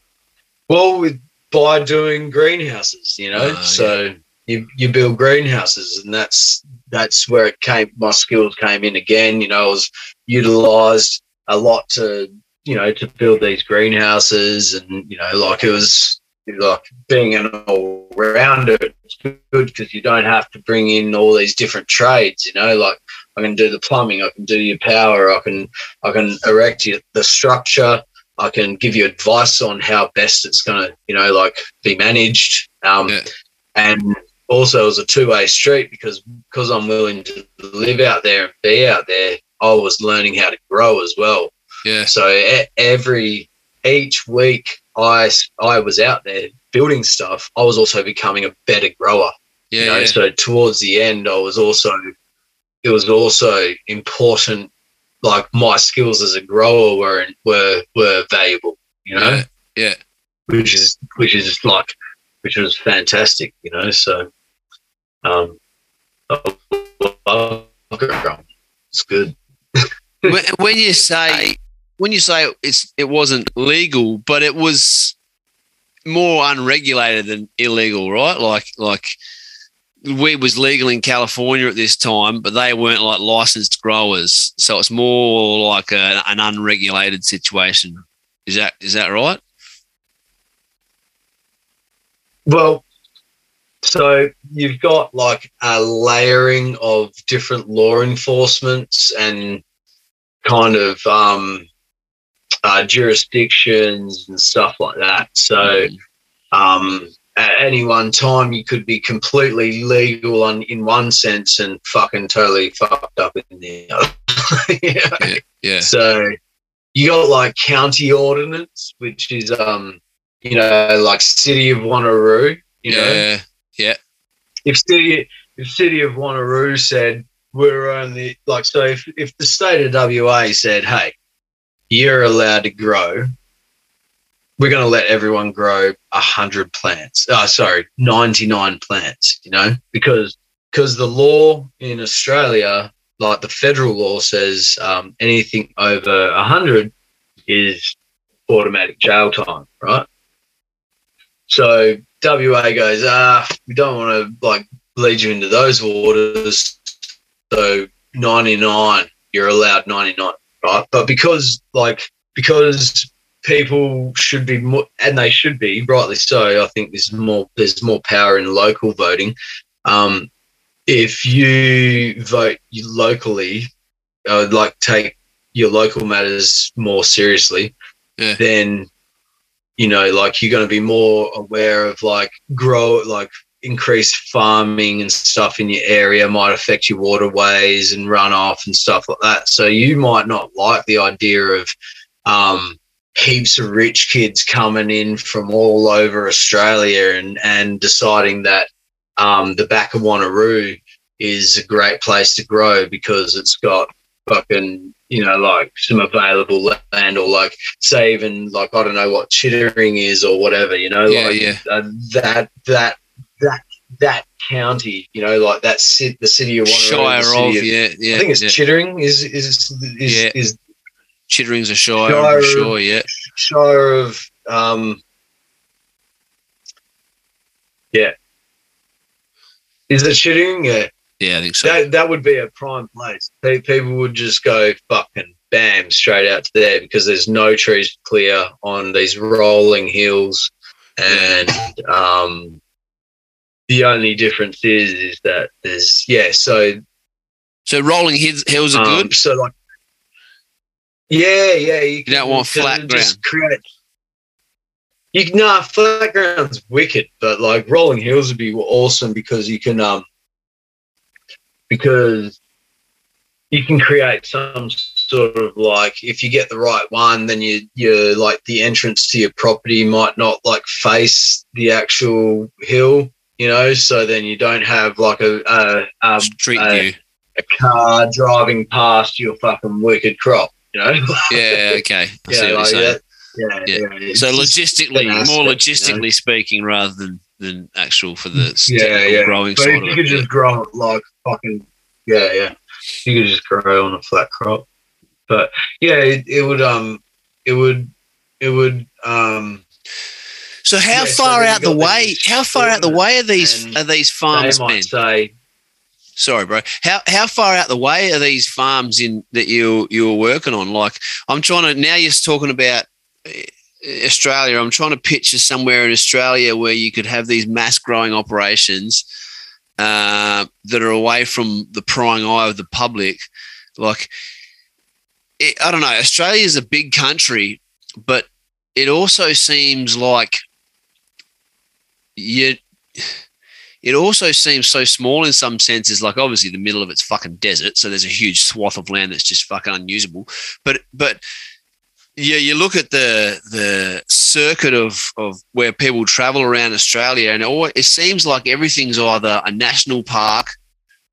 well with by doing greenhouses you know uh, so yeah. you you build greenhouses and that's that's where it came. My skills came in again. You know, I was utilized a lot to you know to build these greenhouses, and you know, like it was like being an all rounder. It's good because you don't have to bring in all these different trades. You know, like I can do the plumbing, I can do your power, I can I can erect you, the structure. I can give you advice on how best it's going to, you know, like be managed. Um, yeah. And also it was a two-way street because because I'm willing to live out there and be out there. I was learning how to grow as well. Yeah. So every each week I I was out there building stuff. I was also becoming a better grower. Yeah, you know? yeah. So towards the end, I was also it was also important. Like my skills as a grower were were were valuable. You know. Yeah. yeah. Which is which is like which was fantastic. You know. So um, it's good. when, when you say when you say it's it wasn't legal, but it was more unregulated than illegal, right? Like like weed was legal in California at this time, but they weren't like licensed growers, so it's more like a, an unregulated situation. Is that is that right? Well, so you've got like a layering of different law enforcements and kind of um, uh, jurisdictions and stuff like that. So um, at any one time, you could be completely legal on in one sense and fucking totally fucked up in the other. yeah. yeah. yeah. So you got like county ordinance, which is um, you know, like city of Wanneroo. You yeah. Know? Yeah. If city if city of Wanneroo said we're only like so if, if the state of WA said, hey, you're allowed to grow, we're going to let everyone grow hundred plants. Oh, sorry, ninety nine plants. You know, because because the law in Australia like the federal law says um, anything over 100 is automatic jail time, right? So WA goes, ah, we don't want to like lead you into those waters. So 99, you're allowed 99, right? But because like because people should be more, and they should be rightly so. I think there's more there's more power in local voting. Um, if you vote locally, uh, like take your local matters more seriously, yeah. then you know, like you're going to be more aware of like grow like increased farming and stuff in your area might affect your waterways and runoff and stuff like that. So you might not like the idea of um, heaps of rich kids coming in from all over Australia and and deciding that um, the back of Wanneroo is a great place to grow because it's got fucking you know like some available land or like saving like I don't know what Chittering is or whatever you know yeah, like yeah. Uh, that that that that county you know like that city the city of Wanneroo Shire of, of, yeah yeah I think it's yeah. Chittering is is is, yeah. is Chittering's a shire, shire I'm sure, yeah. Shire of um yeah. Is it Chittering? Yeah. Yeah, I think so. That, that would be a prime place. People would just go fucking bam straight out to there because there's no trees clear on these rolling hills, and um, the only difference is is that there's yeah. So so rolling hills, are um, good. So like yeah, yeah. You, you don't want flat ground. Create, you nah, flat ground's wicked, but like rolling hills would be awesome because you can um because you can create some sort of like if you get the right one, then you you like the entrance to your property might not like face the actual hill, you know. So then you don't have like a a, a street a, view, a car driving past your fucking wicked crop you know? yeah, okay. I yeah, see what like. Yeah, yeah. yeah. So logistically, more logistically you know? speaking, rather than than actual for the yeah, yeah. growing but if you could just grow like fucking yeah, yeah. You could just grow on a flat crop. But yeah, it, it would um it would it would um so how yeah, far so out the way? How far out the way are these are these farms? They might say sorry, bro. How how far out the way are these farms in that you you were working on? Like, I'm trying to now. You're talking about eh, Australia. I'm trying to picture somewhere in Australia where you could have these mass growing operations uh, that are away from the prying eye of the public. Like, it, I don't know. Australia is a big country, but it also seems like you it also seems so small in some senses, like obviously the middle of it's fucking desert, so there's a huge swath of land that's just fucking unusable. But but yeah, you look at the the circuit of of where people travel around Australia, and it, it seems like everything's either a national park,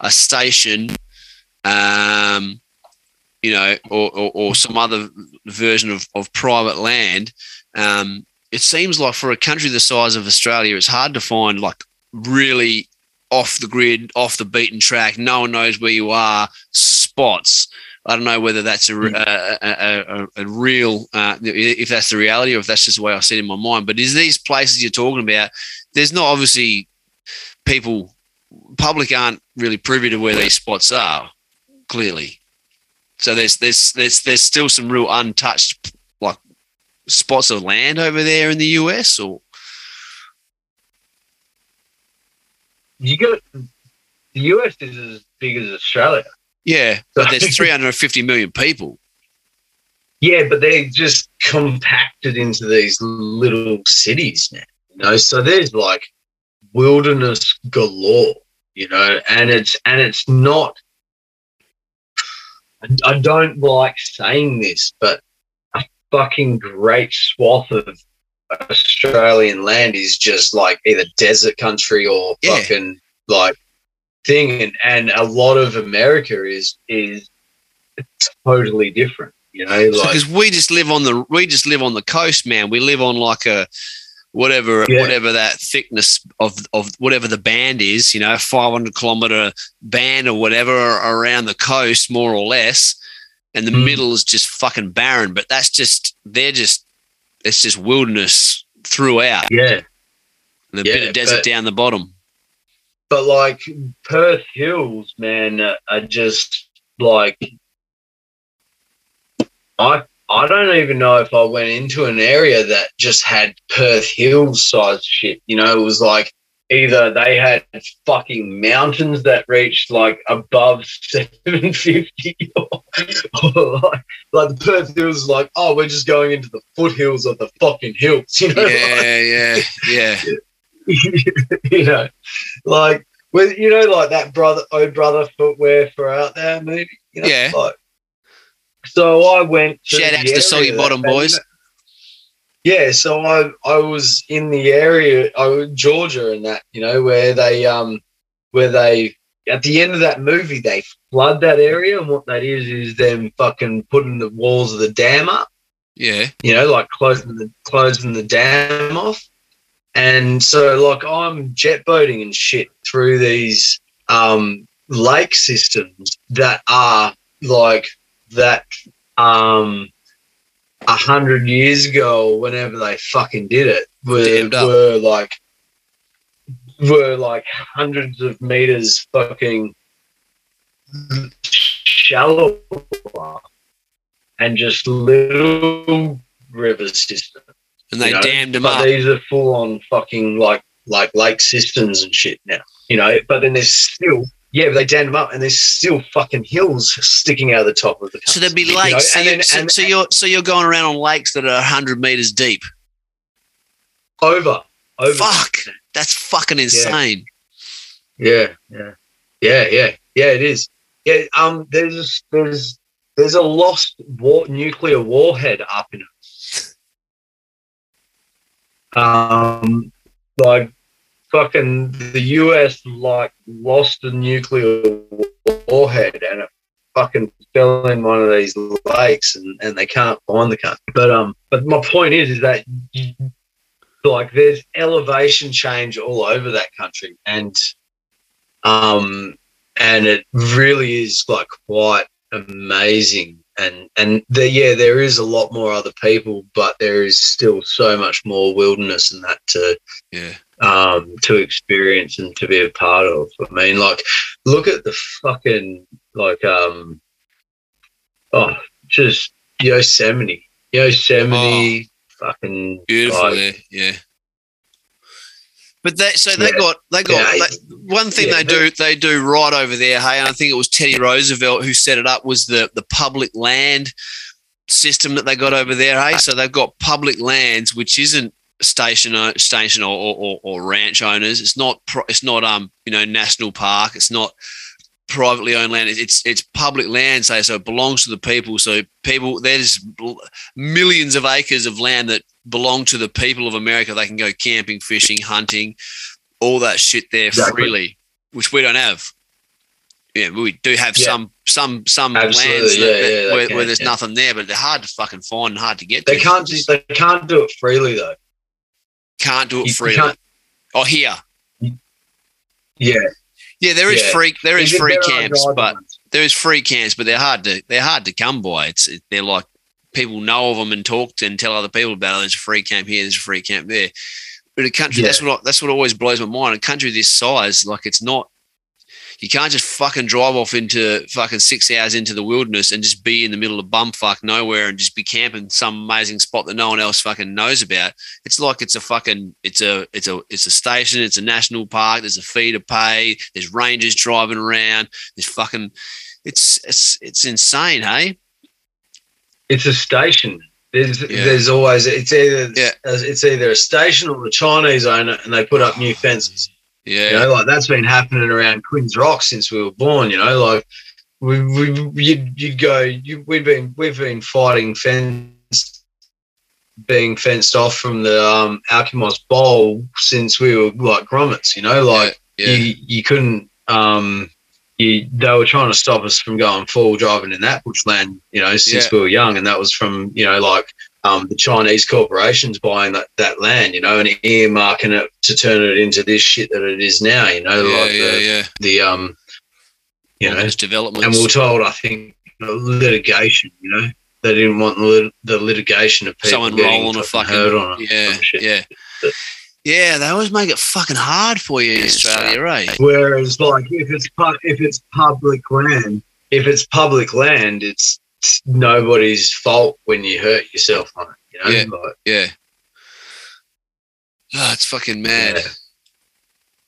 a station, um, you know, or, or, or some other version of, of private land. Um, it seems like for a country the size of Australia, it's hard to find like really off the grid, off the beaten track, no one knows where you are, spots. I don't know whether that's a, hmm. a, a, a real, uh, if that's the reality or if that's just the way I see it in my mind. But is these places you're talking about, there's not obviously people, public aren't really privy to where these spots are, clearly. So there's there's there's there's still some real untouched like spots of land over there in the US or you got the US is as big as Australia. Yeah, but there's 350 million people. Yeah, but they're just compacted into these little cities now. You know, so there's like wilderness galore. You know, and it's and it's not. I don't like saying this, but a fucking great swath of Australian land is just like either desert country or yeah. fucking like thing, and and a lot of America is is totally different. You know, because we just live on the we just live on the coast, man. We live on like a whatever yeah. whatever that thickness of of whatever the band is, you know, 500 kilometer band or whatever around the coast, more or less, and the mm. middle is just fucking barren. But that's just they're just it's just wilderness throughout. Yeah, and a yeah, bit of desert down the bottom. But like Perth Hills, man, are just like I I don't even know if I went into an area that just had Perth Hills size shit. You know, it was like either they had fucking mountains that reached like above 750 or, or like, like, the Perth Hills is like, oh, we're just going into the foothills of the fucking hills. You know? Yeah, like, yeah, yeah. you know, like with you know, like that brother oh brother footwear for out there, maybe. You know, yeah. Like, so I went. Shout out to the Soggy Bottom boys. Yeah, so I I was in the area, I was Georgia, and that you know where they um where they at the end of that movie they flood that area, and what that is is them fucking putting the walls of the dam up. Yeah, you know, like closing the closing the dam off. And so, like, I'm jet boating and shit through these um, lake systems that are like that um a hundred years ago whenever they fucking did it were, were like were like hundreds of meters fucking shallow and just little river systems. And they you know? dammed them but up. These are full on fucking like like lake systems and shit now. You know, but then there's still yeah, they dammed them up, and there's still fucking hills sticking out of the top of the. So there'd be lakes. You know? so, then, so, so, you're so you're going around on lakes that are hundred meters deep. Over, over. Fuck, that's fucking insane. Yeah, yeah, yeah, yeah, yeah. It is. Yeah. Um. There's there's there's a lost war, nuclear warhead up in it. Um. Like fucking the US like lost a nuclear warhead and it fucking fell in one of these lakes and, and they can't find the country. But um but my point is is that like there's elevation change all over that country and um and it really is like quite amazing and and the, yeah there is a lot more other people but there is still so much more wilderness and that to yeah um, to experience and to be a part of. I mean, like, look at the fucking like, um, oh, just Yosemite, Yosemite, oh, fucking beautiful, like, yeah. But they, so they yeah. got they got yeah. they, one thing yeah. they do they do right over there. Hey, and I think it was Teddy Roosevelt who set it up was the the public land system that they got over there. Hey, so they've got public lands which isn't station station or, or, or ranch owners. It's not it's not um you know national park. It's not privately owned land. It's it's public land, say so it belongs to the people. So people there's millions of acres of land that belong to the people of America. They can go camping, fishing, hunting, all that shit there exactly. freely, which we don't have. Yeah, we do have yeah. some some some Absolutely. lands yeah, that, yeah, where, where, there's nothing there, but they're hard to fucking find and hard to get. They to. can't just they can't do it freely though. Can't do it freely. Oh, here. Yeah. Yeah, there is yeah. free there is, is free camps, but there is free camps, but they're hard to they're hard to come by. It's they're like people know of them and talk to and tell other people about it. There's a free camp here, there's a free camp there. But a country yeah. that's what I, that's what always blows my mind. A country this size, like it's not you can't just fucking drive off into fucking six hours into the wilderness and just be in the middle of bumfuck nowhere and just be camping some amazing spot that no one else fucking knows about. It's like it's a fucking it's a it's a it's a station, it's a national park, there's a fee to pay, there's rangers driving around, there's fucking it's it's it's insane, hey? It's a station. There's yeah. there's always it's either yeah. it's either a station or the Chinese owner, and they put up new fences. Yeah. You know, like that's been happening around Quinns Rock since we were born, you know, like we, we you'd, you'd go, you, we've been, we've been fighting fence, being fenced off from the um, Alkimos Bowl since we were like grommets, you know, like yeah. You, you couldn't, um, you, they were trying to stop us from going full driving in that bushland, you know, since yeah. we were young. And that was from, you know, like um, the Chinese corporations buying that, that land, you know, and earmarking it to turn it into this shit that it is now, you know, Yeah, like yeah, the, yeah. the um, you All know, those developments. and we we're told, I think, litigation, you know, they didn't want the, lit- the litigation of people someone getting rolling a fucking hurt on it. yeah, some shit. Yeah, yeah. They always make it fucking hard for you in Australia, right? Whereas, like, if it's pu- if it's public land, if it's public land, it's, it's nobody's fault when you hurt yourself on it. You know, Yeah. like, Yeah. Oh, it's fucking mad. Yeah.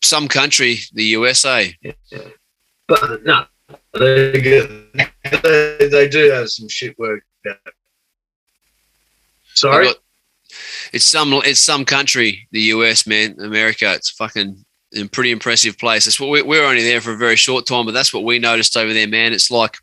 Some country, the USA. but no, they, get, they they do have some shit work. they Sorry, got- it's some it's some country, the US, man, America. It's fucking a pretty impressive place. That's what we, we're only there for a very short time, but that's what we noticed over there, man. It's like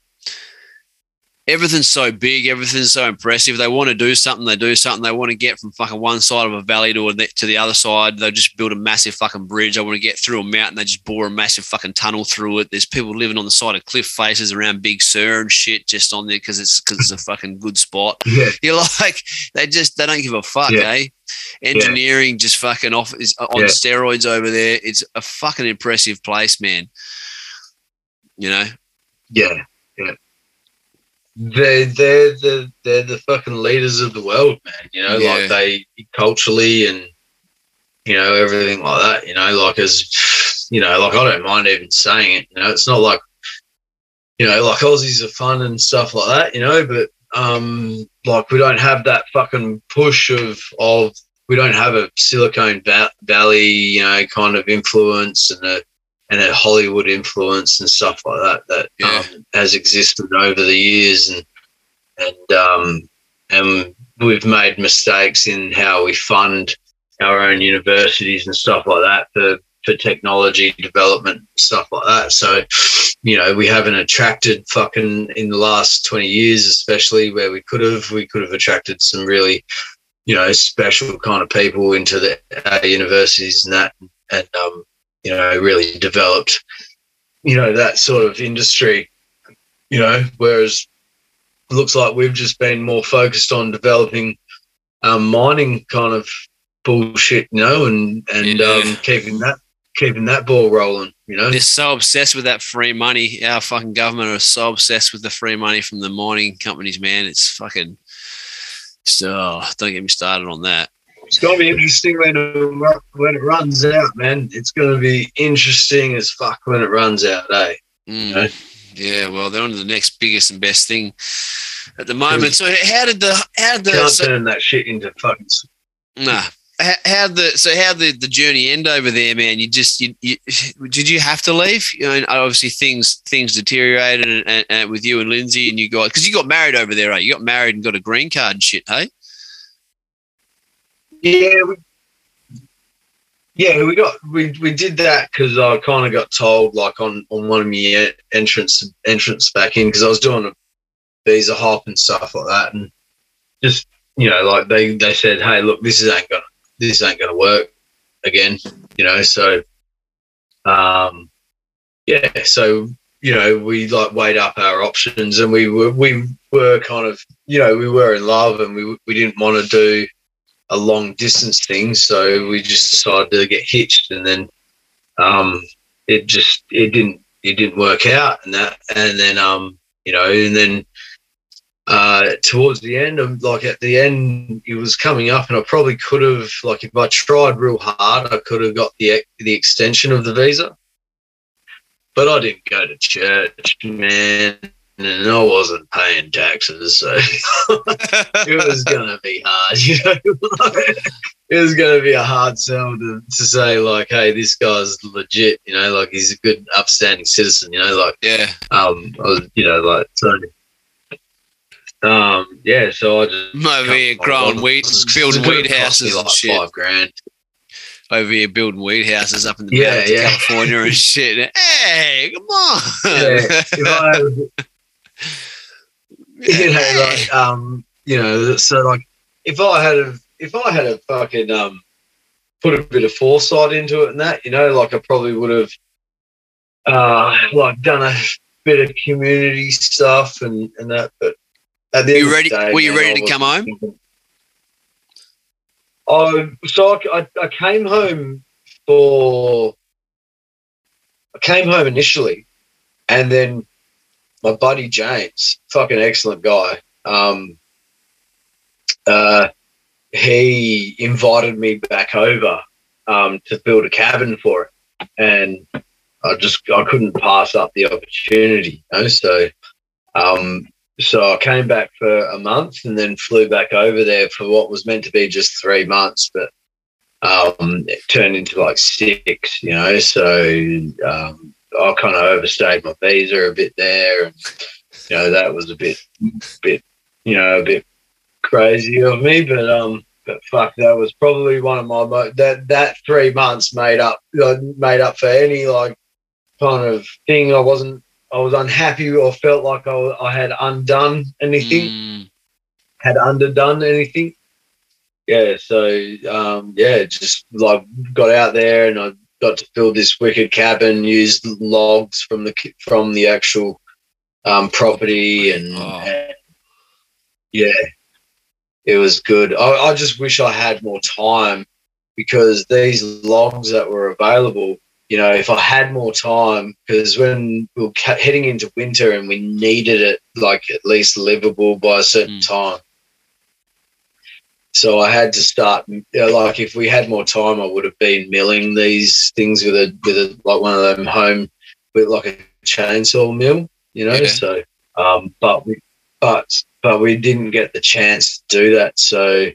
everything's so big, everything's so impressive. They want to do something, they do something. They want to get from fucking one side of a valley to the, to the other side. They just build a massive fucking bridge. They want to get through a mountain. They just bore a massive fucking tunnel through it. There's people living on the side of cliff faces around Big Sur and shit, just on there because it's because it's a fucking good spot. yeah, You're like, they just they don't give a fuck, Yeah. eh? Engineering just fucking off is on Yeah. steroids over there. It's a fucking impressive place, man. You know, yeah, yeah. They they're the they're the fucking leaders of the world, man. You know, Yeah. like they culturally and you know everything like that. You know, like as you know, like I don't mind even saying it. You know, it's not like you know, like Aussies are fun and stuff like that. You know, but um, like we don't have that fucking push of of we don't have a Silicon Valley, you know, kind of influence and a and a Hollywood influence and stuff like that that Yeah. um, has existed over the years and and um, and we've made mistakes in how we fund our own universities and stuff like that for for technology development stuff like that. So you know we haven't attracted fucking in the last 20 years especially where we could have we could have attracted some really you know special kind of people into the our universities and that and um you know really developed you know that sort of industry you know whereas it looks like we've just been more focused on developing um mining kind of bullshit you know and and Yeah. um keeping that keeping that ball rolling you know they're so obsessed with that free money. Our fucking government are so obsessed with the free money from the mining companies, man. It's fucking. So oh, don't get me started on that. It's gonna be interesting when it, when it runs out, man. It's gonna be interesting as fuck when it runs out, eh? Mm. Yeah. Yeah, well, they're on to the next biggest and best thing at the moment. So how did the how did the Can't so, turn that shit into fucking. nah how, how the so how the the journey end over there, man? You just you, you did you have to leave? You know, obviously things things deteriorated and, and, and with you and Lindsay, and you got because you got married over there, right? You got married and got a green card and shit, hey? Yeah, we, yeah, we got we we did that because I kind of got told like on on one of my entrance entrance back in because I was doing a visa hop and stuff like that, and just you know like they they said, hey, look, this is ain't gonna this ain't gonna work again, you know, so um yeah, so you know we like weighed up our options and we were we were kind of you know we were in love and we we didn't want to do a long distance thing, so we just decided to get hitched, and then um, it just it didn't it didn't work out, and that and then um you know and then uh towards the end of like at the end it was coming up, and I probably could have like if I tried real hard, I could have got the the extension of the visa, but I didn't go to church, man. And I wasn't paying taxes, so it was gonna be hard, you know. it was gonna be a hard sell to, to say like, hey, this guy's legit, you know, like he's a good, upstanding citizen, you know, like yeah, um, I was, you know, like so. Um, yeah, so I just over here growing weed, building weed houses like shit. Five grand. Over here building weed houses up in the Yeah, yeah. California and shit. Hey, come on. Yeah, if I you know, like, um, you know, so like, if I had a, if I had a fucking um, put a bit of foresight into it and that, you know, like I probably would have, uh, like done a bit of community stuff and and that. But at the You end of the ready- day, were you man, ready to come wasn't thinking- Oh, so I, I came home for. I came home initially, and then my buddy James, fucking excellent guy. Um, uh, he invited me back over um, to build a cabin for it, and I just I couldn't pass up the opportunity. You know? So, um, so I came back for a month and then flew back over there for what was meant to be just three months, but um, it turned into like six. You know, so um, I kind of overstayed my visa a bit there, and you know that was a bit, bit, you know, a bit crazy of me, but um, but fuck, that was probably one of my that that three months made up uh, made up for any like kind of thing I wasn't I was unhappy or felt like I, I had undone anything, mm. had underdone anything. Yeah, so um, yeah, just like got out there and I got to build this wicked cabin, used logs from the from the actual um, property, and, oh. and, yeah, it was good. I, I just wish I had more time because these logs that were available, you know, if I had more time, because when we were heading into winter and we needed it like at least livable by a certain mm. time, so I had to start. You know, like if we had more time, I would have been milling these things with a with a like one of them home with like a chainsaw mill. You know, yeah. so um, but we but but we didn't get the chance to do that. So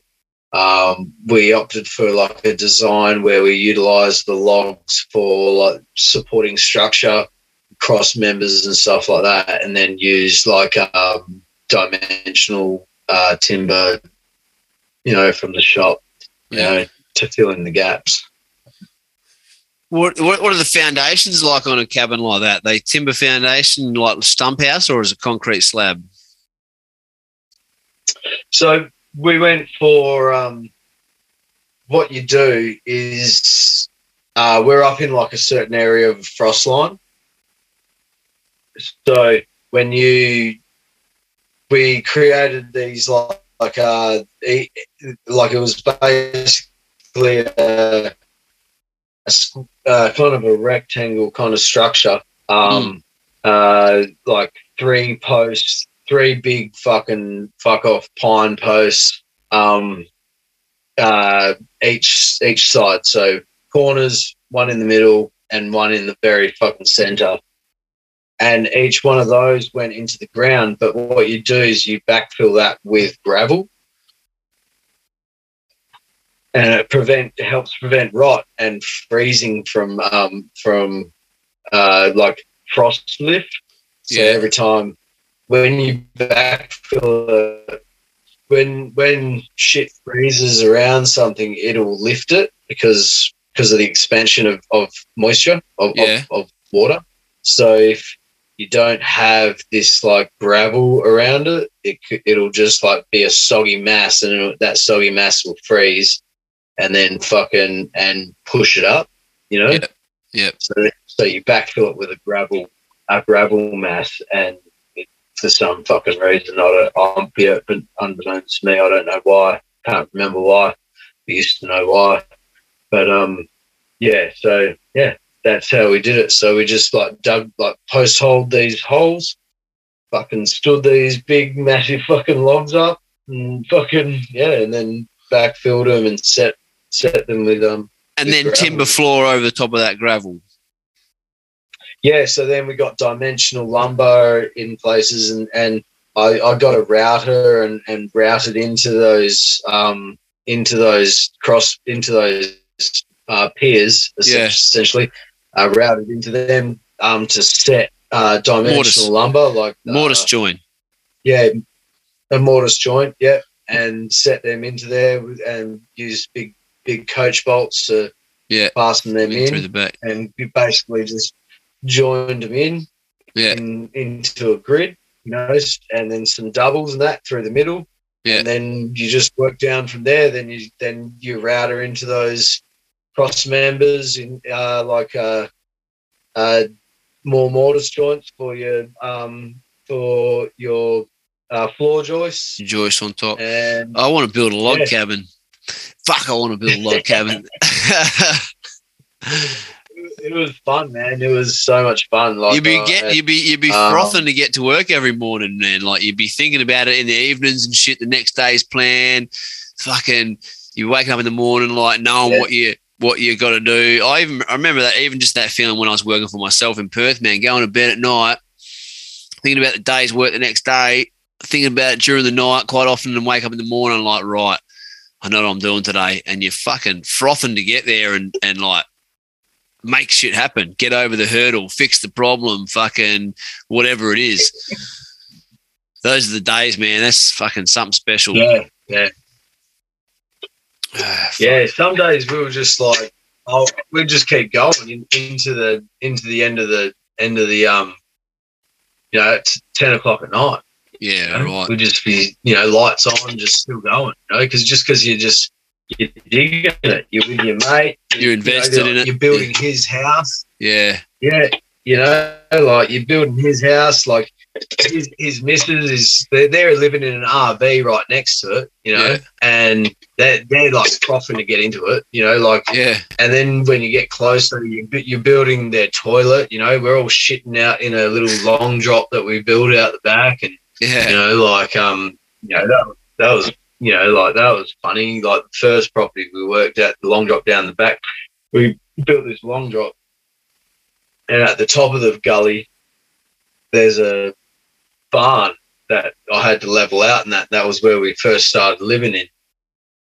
um, we opted for like a design where we utilized the logs for like supporting structure, cross members and stuff like that, and then used like um, dimensional uh, timber you know, from the shop, you yeah. know, to fill in the gaps. What, what, are the foundations like on a cabin like that? They timber foundation like stump house or is it concrete slab? So we went for um, what you do is uh, we're up in like a certain area of frost line. So when you we created these like like uh, like it was basically a, a uh, kind of a rectangle kind of structure. Um, mm. uh, like three posts, three big fucking fuck off pine posts. Um, uh, each each side, so corners, one in the middle, and one in the very fucking center and each one of those went into the ground. But what you do is you backfill that with gravel, and it prevent it helps prevent rot and freezing from um, from uh, like frost lift. So yeah. every time when you backfill it, when when shit freezes around something, it'll lift it because because of the expansion of, of moisture of, yeah. of, of water. So if you don't have this like gravel around it, it it'll just like be a soggy mass, and that soggy mass will freeze, and then fucking and push it up, you know. Yeah. yeah. So so you backfill it with a gravel a gravel mass, and it, for some fucking reason, I don't, I'm but unbeknownst to me, I don't know why. Can't remember why. I used to know why, but um, yeah. So yeah, that's how we did it. So we just like dug, like post holed these holes, fucking stood these big, massive fucking logs up, and fucking yeah, and then backfilled them and set set them with um. And with then gravel. timber floor over the top of that gravel. Yeah, so then we got dimensional lumber in places, and and I, I got a router and and routed into those um into those cross into those uh, piers yeah. essentially uh, routed into them um, to set uh, dimensional mortise. lumber, like uh, mortise joint. Yeah, a mortise joint. Yeah, and set them into there and use big big coach bolts to yeah fasten them in, through the back, and basically just joined them in, yeah, in, into a grid, you know, and then some doubles and that through the middle. Yeah. And then you just work down from there. Then you then you router into those cross members in uh, like uh, uh, more mortise joints for your um, for your uh, floor joists. Joist on top. And I want to build a log yeah. cabin. fuck, I want to build a log cabin. it was fun, man. It was so much fun. Like you'd be uh, you'd be you'd be um, frothing to get to work every morning, man. Like you'd be thinking about it in the evenings and shit. The next day's plan. Fucking, you wake up in the morning like knowing yeah. what you what you got to do. I even I remember that even just that feeling when I was working for myself in Perth, man. Going to bed at night, thinking about the day's work the next day, thinking about it during the night quite often, and wake up in the morning like right. I know what I'm doing today, and you're fucking frothing to get there and and like make shit happen, get over the hurdle, fix the problem, fucking whatever it is. Those are the days, man. That's fucking something special. Yeah, yeah. yeah, some days we were just like, oh, we'd just keep going in, into the into the end of the end of the um, you know, it's ten o'clock at night. Yeah, you know? right. We'd just be, you know, lights on, just still going. You know, because just because you're just you're digging it. You're with your mate. You're invested you know, in it. You're building yeah. his house. Yeah. Yeah. You know, like you're building his house. Like his, his missus is they're, they're living in an RV right next to it. You know, yeah. and they're they're like coughing to get into it. You know, like yeah. And then when you get closer, you you're building their toilet. You know, we're all shitting out in a little long drop that we build out the back, and yeah, you know, like um, you know that that was you know, like that was funny. Like the first property we worked at, the long drop down the back, we built this long drop, and at the top of the gully, there's a barn that I had to level out, and that that was where we first started living in.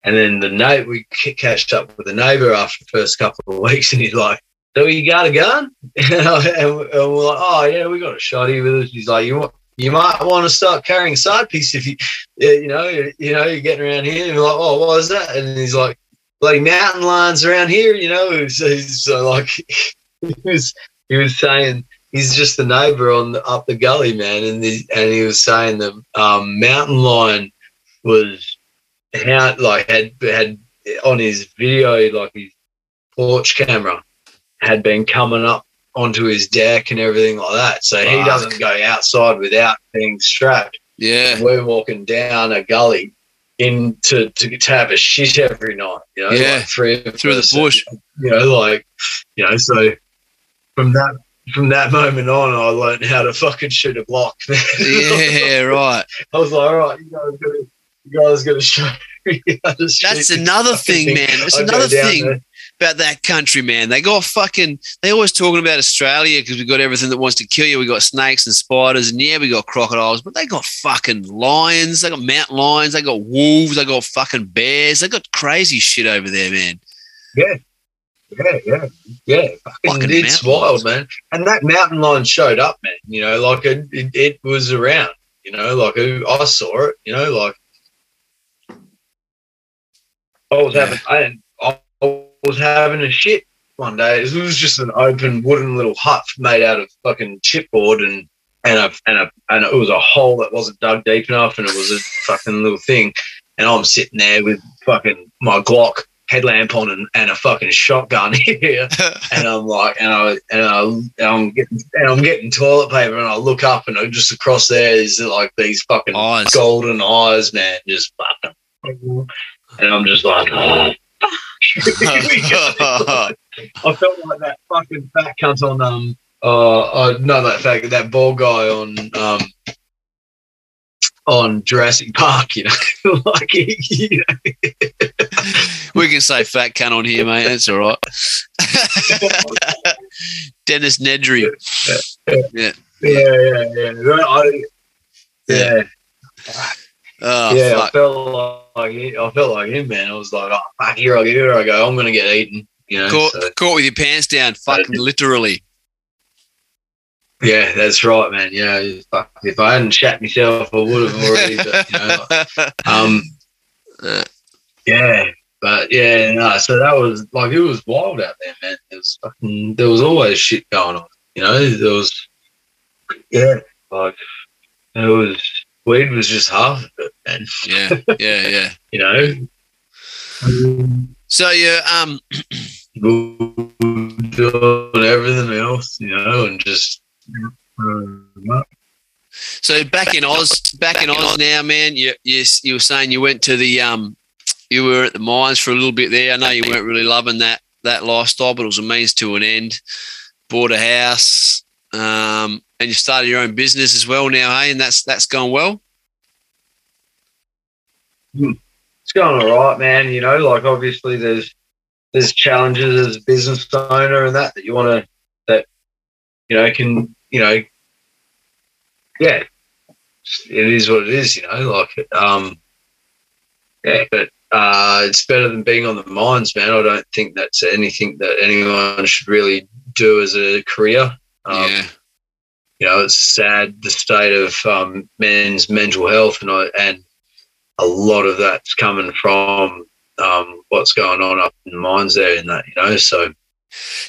And then the neighbor, we catched up with the neighbor after the first couple of weeks, and he's like, "So you got a gun?" and, we're like, "Oh yeah, we got a shotty with us." He's like, "You want?" you might want to start carrying side piece if you, you know, you know, you're getting around here and you're like, oh, what is that? And he's like, like mountain lions around here, you know. So, so uh, like he was, he was saying he's just the neighbor on the, up the gully, man, and the, and he was saying the um, mountain lion was how like had had on his video like his porch camera had been coming up onto his deck and everything like that. So Fuck. he doesn't go outside without being strapped. Yeah. We're walking down a gully into to, to have a shit every night, you know, yeah. like three through the bush. You know, like you know, so from that from that moment on I learned how to fucking shoot a Glock. yeah, right. I was like, all right, you guys gotta you guys gotta show That's another thing, thing, man. That's another thing. There about that country, man. They got fucking. They always talking about Australia because we got everything that wants to kill you. We got snakes and spiders, and yeah, we got crocodiles, but they got fucking lions. They got mountain lions. They got wolves. They got fucking bears. They got crazy shit over there, man. Yeah. Yeah, yeah, yeah. Fucking it's wild, man. And that mountain lion showed up, man. You know, like it, it, it was around. You know, like I saw it. You know, like I was yeah. having. I, I was having a shit one day. It was just an open wooden little hut made out of fucking chipboard and and a and a and it was a hole that wasn't dug deep enough and it was a fucking little thing. And I'm sitting there with fucking my Glock headlamp on and, and a fucking shotgun here. and I'm like, and I and I and I'm getting and I'm getting toilet paper and I look up and just across there is like these fucking eyes. golden eyes, man, just fucking. And I'm just like, oh, I felt like that fucking fat cunt on um uh, uh no that fat that bald guy on um on Jurassic Park, you know, like you know. we can say fat cunt on here, mate. That's all right. Dennis Nedry. Yeah, yeah, yeah, yeah. I, yeah. Oh, yeah, ah, fuck. I felt like I felt like him, man. I was like, oh, fuck, here I go, here I go. I'm gonna get eaten. You know, caught, so. caught with your pants down, fucking literally. Yeah, that's right, man. Yeah, if I hadn't shat myself, I would have already. But, you know, um, yeah, but yeah, no. So that was like it was wild out there, man. There was fucking, there was always shit going on. You know, there was, yeah, like it was weed was just half of it, man. Yeah, yeah, yeah. you know. So yeah, um, doing everything else, you know, and just. So back in Oz, back, in Oz, Oz now, man. You, you you were saying you went to the um you were at the mines for a little bit there. I know you weren't really loving that that lifestyle, but it was a means to an end. Bought a house, um, and you started your own business as well now, hey, and that's that's going well. Hmm. It's going all right, man. You know, like obviously there's there's challenges as a business owner and that that you want to that you know can you know yeah it is what it is you know like um yeah but uh it's better than being on the mines man i don't think that's anything that anyone should really do as a career um, yeah you know it's sad the state of um, men's mental health and I, and a lot of that's coming from um, what's going on up in the mines there in that, you know. So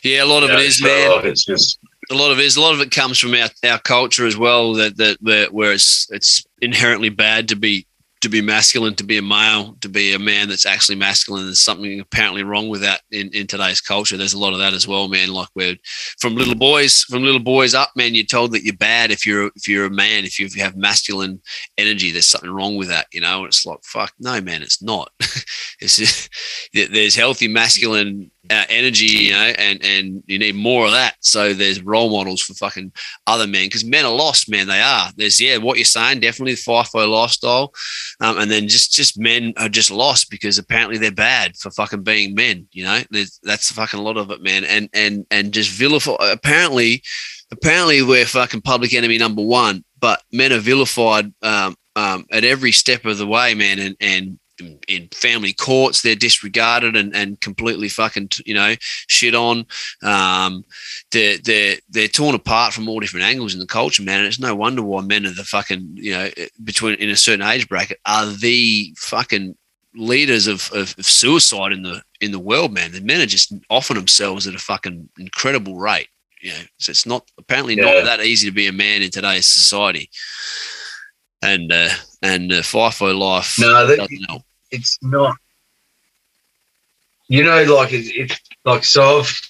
yeah, a lot of it is, man. Like it's just a lot of it is a lot of it comes from our, our culture as well. That that where, it's it's inherently bad to be to be masculine, to be a male, to be a man that's actually masculine. There's something apparently wrong with that in, in today's culture. There's a lot of that as well, man. Like we're from little boys, from little boys up, man. You're told that you're bad if you're if you're a man, if you have masculine energy. There's something wrong with that, you know. and It's like fuck, no, man, it's not. it's just, there's healthy masculine uh, energy, you know, and and you need more of that. So there's role models for fucking other men because men are lost, man. They are. There's yeah, what you're saying, definitely the FIFO lifestyle, um, and then just just men are just lost because apparently they're bad for fucking being men. You know, there's, that's fucking a lot of it, man. And and and just vilify. Apparently, apparently we're fucking public enemy number one, but men are vilified um, um, at every step of the way, man, and and in family courts they're disregarded and, and completely fucking you know shit on. Um, they're, they're they're torn apart from all different angles in the culture man and it's no wonder why men are the fucking you know between in a certain age bracket are the fucking leaders of, of, of suicide in the in the world man. The men are just offering themselves at a fucking incredible rate you know. So it's not apparently yeah. not that easy to be a man in today's society and uh, and uh, FIFO life no, that, doesn't help it's not. You know, like it's, it's like so. I've,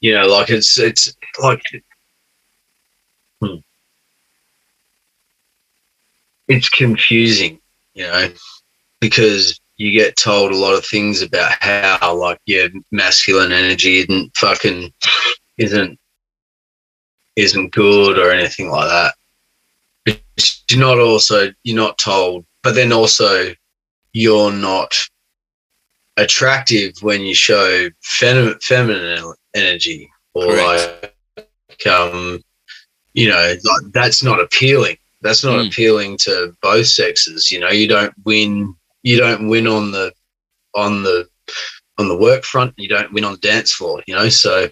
you know, like it's it's like. Hmm. It's confusing, you know, because you get told a lot of things about how like your masculine energy isn't fucking isn't isn't good or anything like that. You're not also you're not told, but then also you're not attractive when you show fem- feminine energy or Correct. like um you know like that's not appealing that's not mm. appealing to both sexes you know you don't win you don't win on the on the on the work front you don't win on the dance floor you know so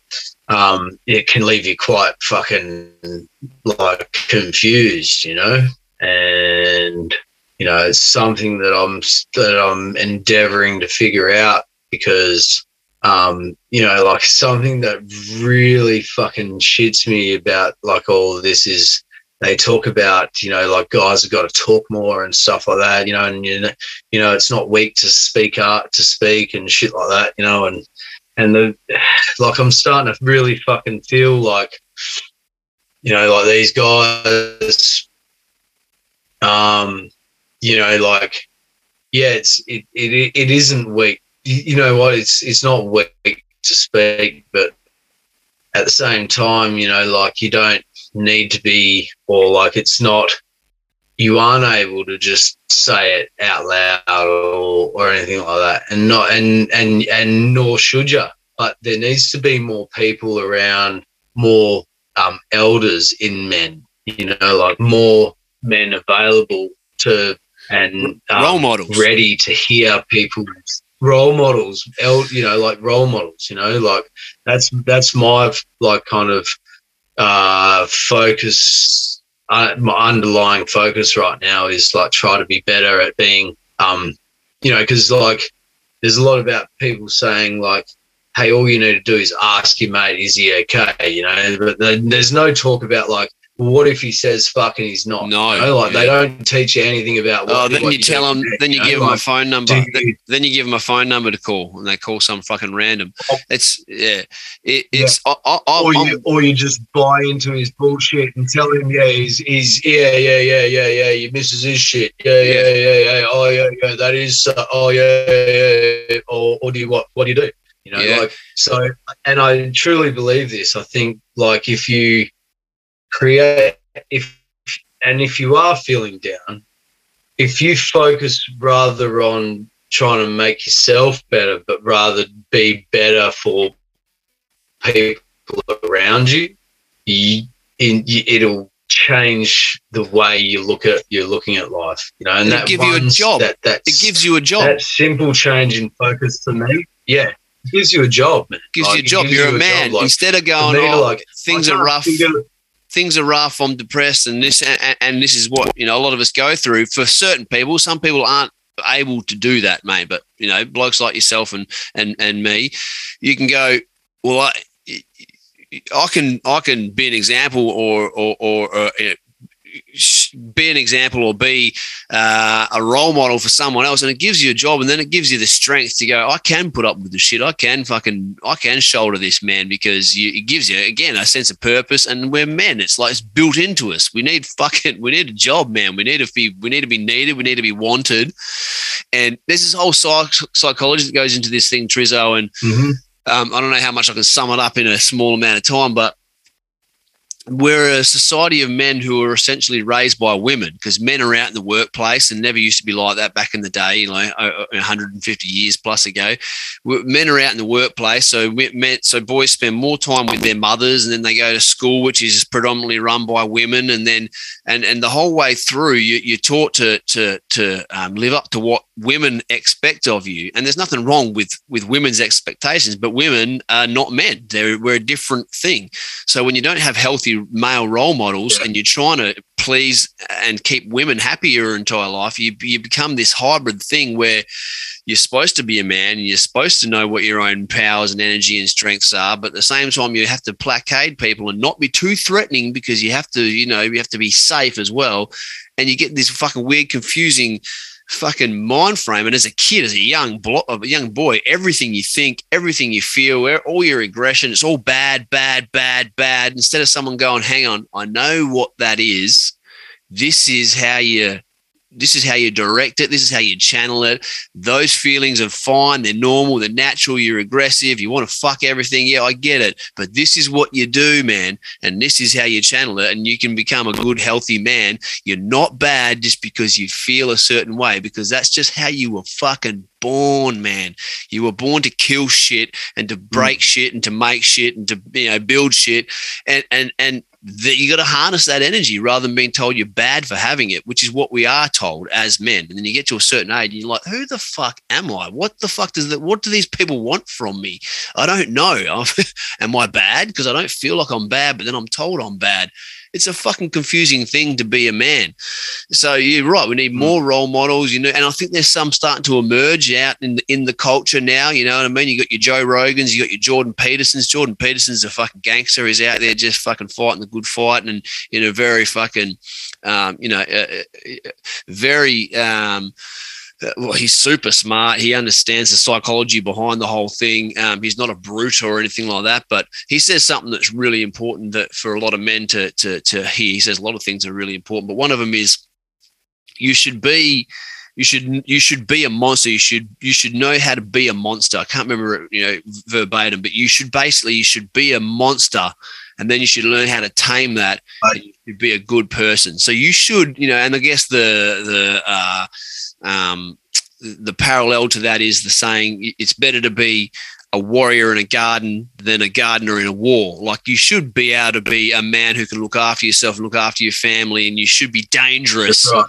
um it can leave you quite fucking like confused you know? And you know, it's something that I'm that I'm endeavoring to figure out because um, you know, like something that really fucking shits me about like all this is they talk about, you know, like guys have got to talk more and stuff like that, you know, and you know, you know, it's not weak to speak art to speak and shit like that, you know, and and the like I'm starting to really fucking feel like, you know, like these guys um you know, like, yeah, it's it it, it isn't weak. You, know what? It's it's not weak to speak, but at the same time, you know, like you don't need to be, or like it's not, you aren't able to just say it out loud or, or anything like that, and not and and and nor should you. But there needs to be more people around, more um, elders in men, you know, like more men available to and um, role models ready to hear people role models el- you know like role models you know like that's that's my like kind of uh focus underlying focus right now is like try to be better at being um you know because like there's a lot about people saying like hey all you need to do is ask your mate is he okay? You know but there's no talk about like what if he says fuck and he's not? No, you know? like yeah. they don't teach you anything about. What, oh, then you tell them. Then you, you give know? them a phone number. You, then you give them a phone number to call, and they call some fucking random. Oh. It's yeah, it, it's yeah. I, I, or you or you just buy into his bullshit and tell him yeah he's he's yeah yeah yeah yeah yeah your missus is shit yeah yeah yeah yeah oh yeah yeah that is uh, oh yeah yeah, yeah. or or do you what what do you do you know yeah. like so and I truly believe this I think like if you create if and if you are feeling down if you focus rather on trying to make yourself better but rather be better for people around you, you, in, you it'll change the way you look at you're looking at life you know and, that give you a job. that it gives you a job. that simple change in focus to me yeah gives you a job man. gives like, you a job. you're a, a man. Like, instead of going oh, like things are rough things are rough. I'm depressed, and this and, and this is what you know. A lot of us go through. For certain people, some people aren't able to do that, mate. But you know, blokes like yourself and and and me, you can go. Well, I, I can I can be an example or or, or, or be an example or be uh, a role model for someone else and it gives you a job and then it gives you the strength to go i can put up with the shit. I can fucking i can shoulder this man because you, it gives you again a sense of purpose and we're men. It's like it's built into us. We need fucking we need a job man. We need to be we need to be needed. We need to be wanted. And there's this whole psych- psychology that goes into this thing trizzo and mm-hmm. um, i don't know how much i can sum it up in a small amount of time but we're a society of men who are essentially raised by women because men are out in the workplace and never used to be like that back in the day, you know, 150 years plus ago. Men are out in the workplace, so men, so boys spend more time with their mothers, and then they go to school, which is predominantly run by women, and then and and the whole way through, you, you're taught to to to um, live up to what women expect of you, and there's nothing wrong with with women's expectations, but women are not men; they're we're a different thing. So when you don't have healthy male role models and you're trying to please and keep women happy your entire life, you, you become this hybrid thing where you're supposed to be a man and you're supposed to know what your own powers and energy and strengths are. But at the same time, you have to placate people and not be too threatening because you have to, you know, you have to be safe as well. And you get this fucking weird, confusing fucking mind frame. And as a kid, as a young blo- a young boy, everything you think, everything you feel, all your aggression, it's all bad, bad, bad, bad. Instead of someone going, hang on, I know what that is. This is how you this is how you direct it. This is how you channel it. Those feelings are fine. They're normal. They're natural. You're aggressive. You want to fuck everything. Yeah, I get it. But this is what you do, man. And this is how you channel it. And you can become a good, healthy man. You're not bad just because you feel a certain way, because that's just how you were fucking born, man. You were born to kill shit and to break mm. shit and to make shit and to you know build shit. And and and that you got to harness that energy rather than being told you're bad for having it, which is what we are told as men. And then you get to a certain age and you're like, who the fuck am I? What the fuck does that, what do these people want from me? I don't know. am I bad? Because I don't feel like I'm bad, but then I'm told I'm bad it's a fucking confusing thing to be a man. So you're right. We need hmm. more role models, you know, and I think there's some starting to emerge out in the, in the culture now. You know what I mean? You got your Joe Rogans, you got your Jordan Petersons. Jordan Peterson's a fucking gangster. He's out there just fucking fighting the good fight and in a very fucking, um, you know, uh, uh very. Um, well, he's super smart. He understands the psychology behind the whole thing. Um, he's not a brute or anything like that, but he says something that's really important that for a lot of men to to to hear. He says a lot of things are really important, but one of them is you should be you should you should be a monster. You should you should know how to be a monster. I can't remember it, you know, verbatim, but you should basically you should be a monster, and then you should learn how to tame that. And you should be a good person. So you should, you know, and I guess the the uh, um, the parallel to that is the saying it's better to be a warrior in a garden than a gardener in a war. Like you should be able to be a man who can look after yourself and look after your family, and you should be dangerous, right.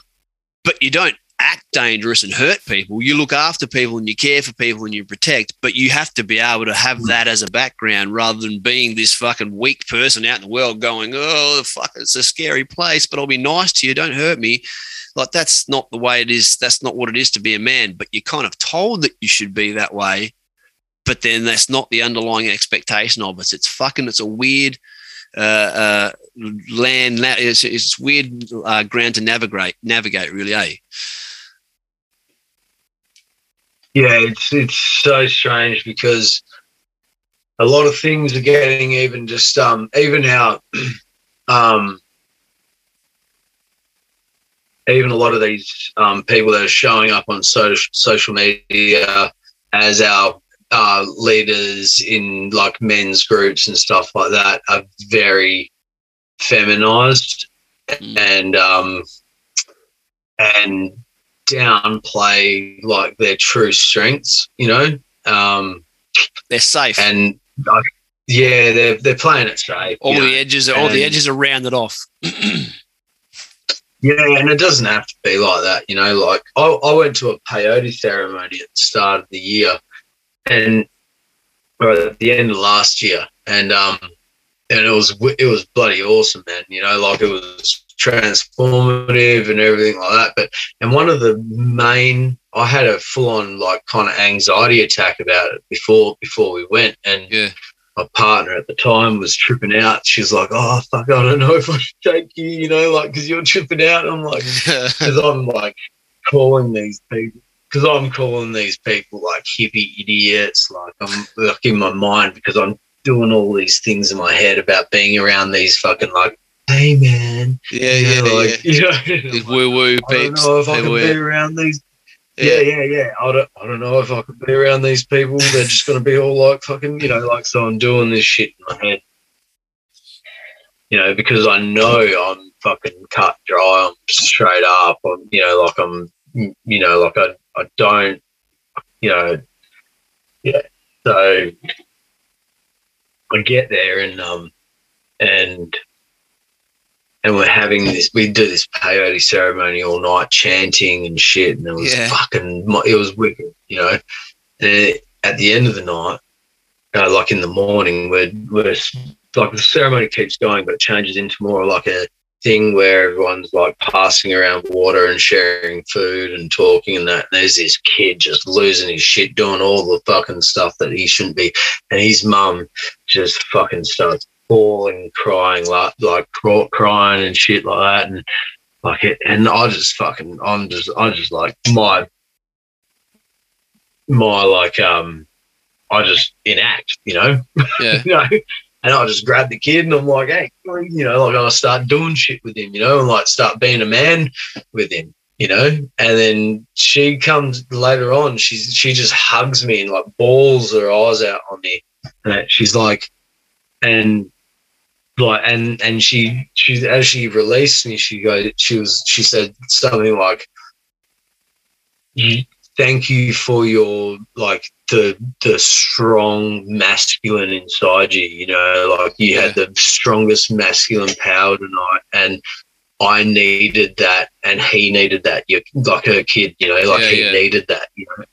but you don't act dangerous and hurt people. You look after people and you care for people and you protect, but you have to be able to have that as a background rather than being this fucking weak person out in the world going, oh, fuck, it's a scary place, but I'll be nice to you. Don't hurt me. Like that's not the way it is. That's not what it is to be a man. But you're kind of told that you should be that way. But then that's not the underlying expectation of us. It's fucking. It's a weird. uh, uh, land. It's, it's weird uh, ground to navigate. Navigate, really, eh? Yeah, it's it's so strange because a lot of things are getting even just um even now um even a lot of these um, people that are showing up on social social media as our uh, leaders in like men's groups and stuff like that are very feminized mm. and um and downplay like their true strengths you know um they're safe and uh, yeah they're they're playing it safe all the know? edges are all the edges are rounded off Yeah, and it doesn't have to be like that, you know. Like I, I went to a peyote ceremony at the start of the year, and at the end of last year, and um, and it was it was bloody awesome, man. You know, like it was transformative and everything like that. But and one of the main, I had a full on like kind of anxiety attack about it before before we went, and yeah my partner at the time was tripping out. She's like, "Oh fuck, I don't know if I should take you," you know, like because you're tripping out. I'm like, because I'm like calling these people, because I'm calling these people like hippie idiots. Like I'm like in my mind because I'm doing all these things in my head about being around these fucking like, hey man, yeah, you know, yeah, like, yeah. You know, these woo woo peeps. I don't know if I can be around these yeah, yeah, yeah. I don't, I don't know if I could be around these people. They're just going to be all like fucking, you know, like, so I'm doing this shit in my head. You know, because I know I'm fucking cut dry. I'm straight up. I'm, you know, like I'm, you know, like I, I don't, you know, yeah. So I get there and, um, and and we're having this. We do this peyote ceremony all night, chanting and shit, and it was yeah. fucking. It was wicked, you know. And at the end of the night, uh, like in the morning, we're we're like the ceremony keeps going, but it changes into more like a thing where everyone's like passing around water and sharing food and talking and that. And there's this kid just losing his shit, doing all the fucking stuff that he shouldn't be. And his mum just fucking starts bawling, crying, like like crying and shit like that, and like it. And I just fucking, I'm just, I just like my my like um, I just enact, you know, yeah, you know. And I just grab the kid and I'm like, hey, you know, like I start doing shit with him, you know, and like start being a man with him, you know. And then she comes later on, she's she just hugs me and like bawls her eyes out on me. And she's like, and like and and she she as she released me she goes she was she said something like thank you for your like the the strong masculine inside you you know like you yeah. had the strongest masculine power tonight and i needed that and he needed that you like her kid you know like yeah, he yeah. needed that you know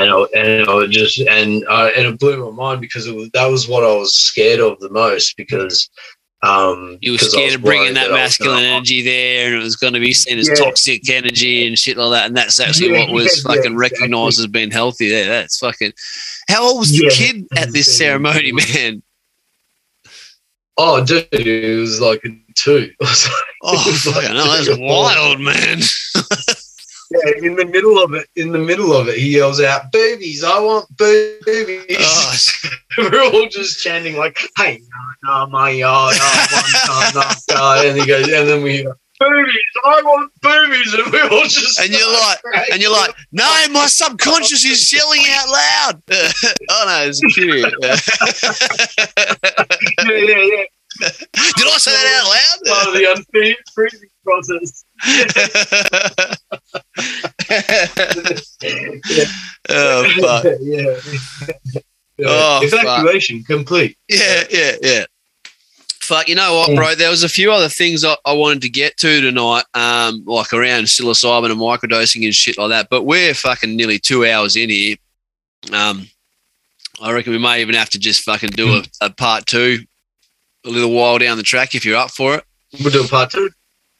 and I, and I just and uh, and it blew my mind because was, that was what I was scared of the most because um, you were scared of bringing that, that masculine energy there, and it was going to be seen as yeah. toxic energy and shit like that. And that's actually yeah, what was yeah, fucking recognized as being healthy. There, that's fucking. How old was the kid at this ceremony, man? Oh, dude, it was like two. oh, like, no, that's wild, man. yeah, in the middle of it, in the middle of it, he yells out, "Boobies! I want boobies!" Oh. We're all just chanting like, "Hey, no, no, my yard, oh, no, no, and he goes, and then we hear, "Boobies! I want boobies!" And we all just and you're like, crazy. and you're like, "No, my subconscious is yelling out loud." oh no, it's cute. yeah, yeah, yeah. Did I say that out loud? Oh, the unfreezing process. Oh fuck. Yeah. Oh, Evacuation fuck. complete. Yeah, yeah, yeah. Fuck, you know what, bro? There was a few other things I, I wanted to get to tonight, um, like around psilocybin and microdosing and shit like that. But we're fucking nearly two hours in here. Um, I reckon we may even have to just fucking do a, a part two a little while down the track if you're up for it. We'll do a part two.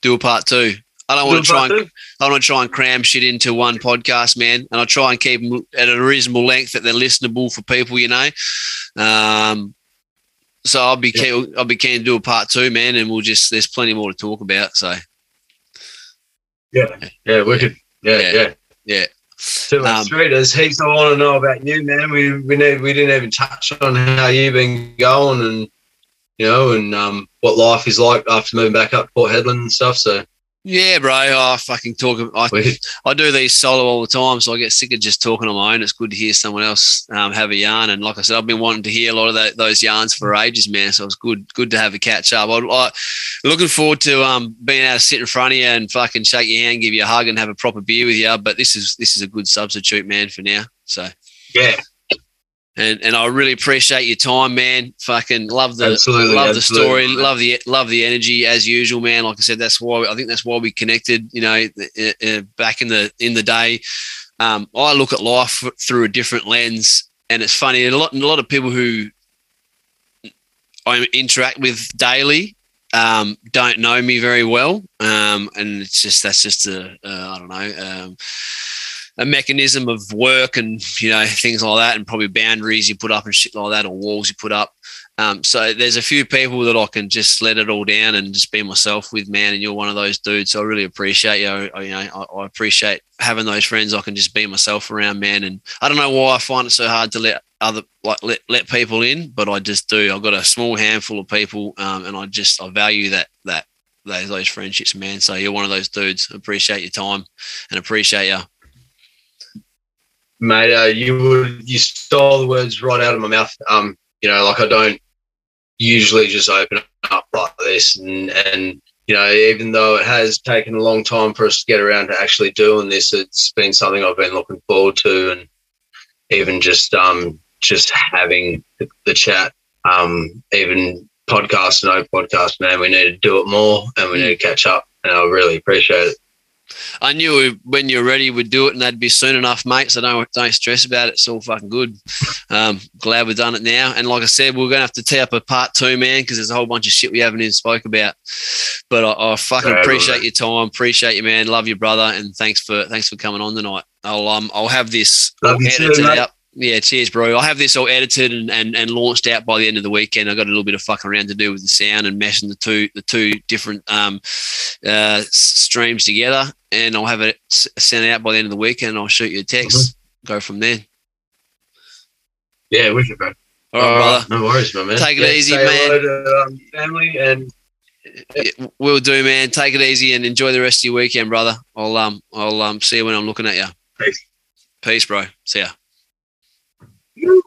Do a part two. I don't want to try and I don't want to try and cram shit into one podcast, man. And I try and keep them at a reasonable length that they're listenable for people, you know. Um, so I'll be yeah. keen, I'll be keen to do a part two, man, and we'll just there's plenty more to talk about. So yeah, yeah, wicked, yeah, yeah, yeah. yeah. Much um, sweet. There's heaps I want to know about you, man. We we need, we didn't even touch on how you've been going and you know and um, what life is like after moving back up to Port Hedland and stuff. So yeah, bro. I fucking talk. I, I do these solo all the time, so I get sick of just talking on my own. It's good to hear someone else um, have a yarn. And like I said, I've been wanting to hear a lot of that, those yarns for ages, man. So it's good, good to have a catch up. I, I looking forward to um, being able to sit in front of you and fucking shake your hand, give you a hug, and have a proper beer with you. But this is this is a good substitute, man, for now. So yeah, and and I really appreciate your time, man. Fucking love the absolutely, love the story, love the love the energy as usual, man. Like I said, that's why I think that's why we connected. You know, uh, back in the in the day, um, I look at life through a different lens, and it's funny. And A lot a lot of people who I interact with daily um, don't know me very well, um, and it's just that's just a uh, I don't know um, a mechanism of work and you know things like that, and probably boundaries you put up and shit like that, or walls you put up. Um, so there's a few people that I can just let it all down and just be myself with, man. And you're one of those dudes. So I really appreciate you. I, you know, I, I, appreciate having those friends I can just be myself around, man. And I don't know why I find it so hard to let other like let let people in, but I just do. I've got a small handful of people, um, and I just I value that that those those friendships, man. So you're one of those dudes. Appreciate your time and appreciate you mate. Uh, you would you stole the words right out of my mouth. Um, you know, like I don't usually just open up like this, and and you know, even though it has taken a long time for us to get around to actually doing this, it's been something I've been looking forward to, and even just um just having the, chat, um, even podcast, no podcast, man. We need to do it more, and we need to catch up, and I really appreciate it. I knew when you're ready, we'd do it, and that'd be soon enough, mate. So don't don't stress about it. It's all fucking good. Um, glad we've done it now. And like I said, we're gonna have to tee up a part two, man, because there's a whole bunch of shit we haven't even spoke about. But I, I fucking appreciate your time. Appreciate you, man. Love you, brother, and thanks for thanks for coming on tonight. I'll um I'll have this edited out yeah, cheers, bro. I'll have this all edited and, and, and launched out by the end of the weekend. I've got a little bit of fucking around to do with the sound and meshing the two the two different um, uh, streams together, and I'll have it sent out by the end of the weekend. I'll shoot you a text, mm-hmm. go from there. Yeah, wicked, bro. All right, brother. No worries, my man. Take it yeah, easy, man. To, um, family and yeah, we'll do, man. Take it easy and enjoy the rest of your weekend, brother. I'll um I'll um see you when I'm looking at you. Peace. Peace, bro. See ya. Eu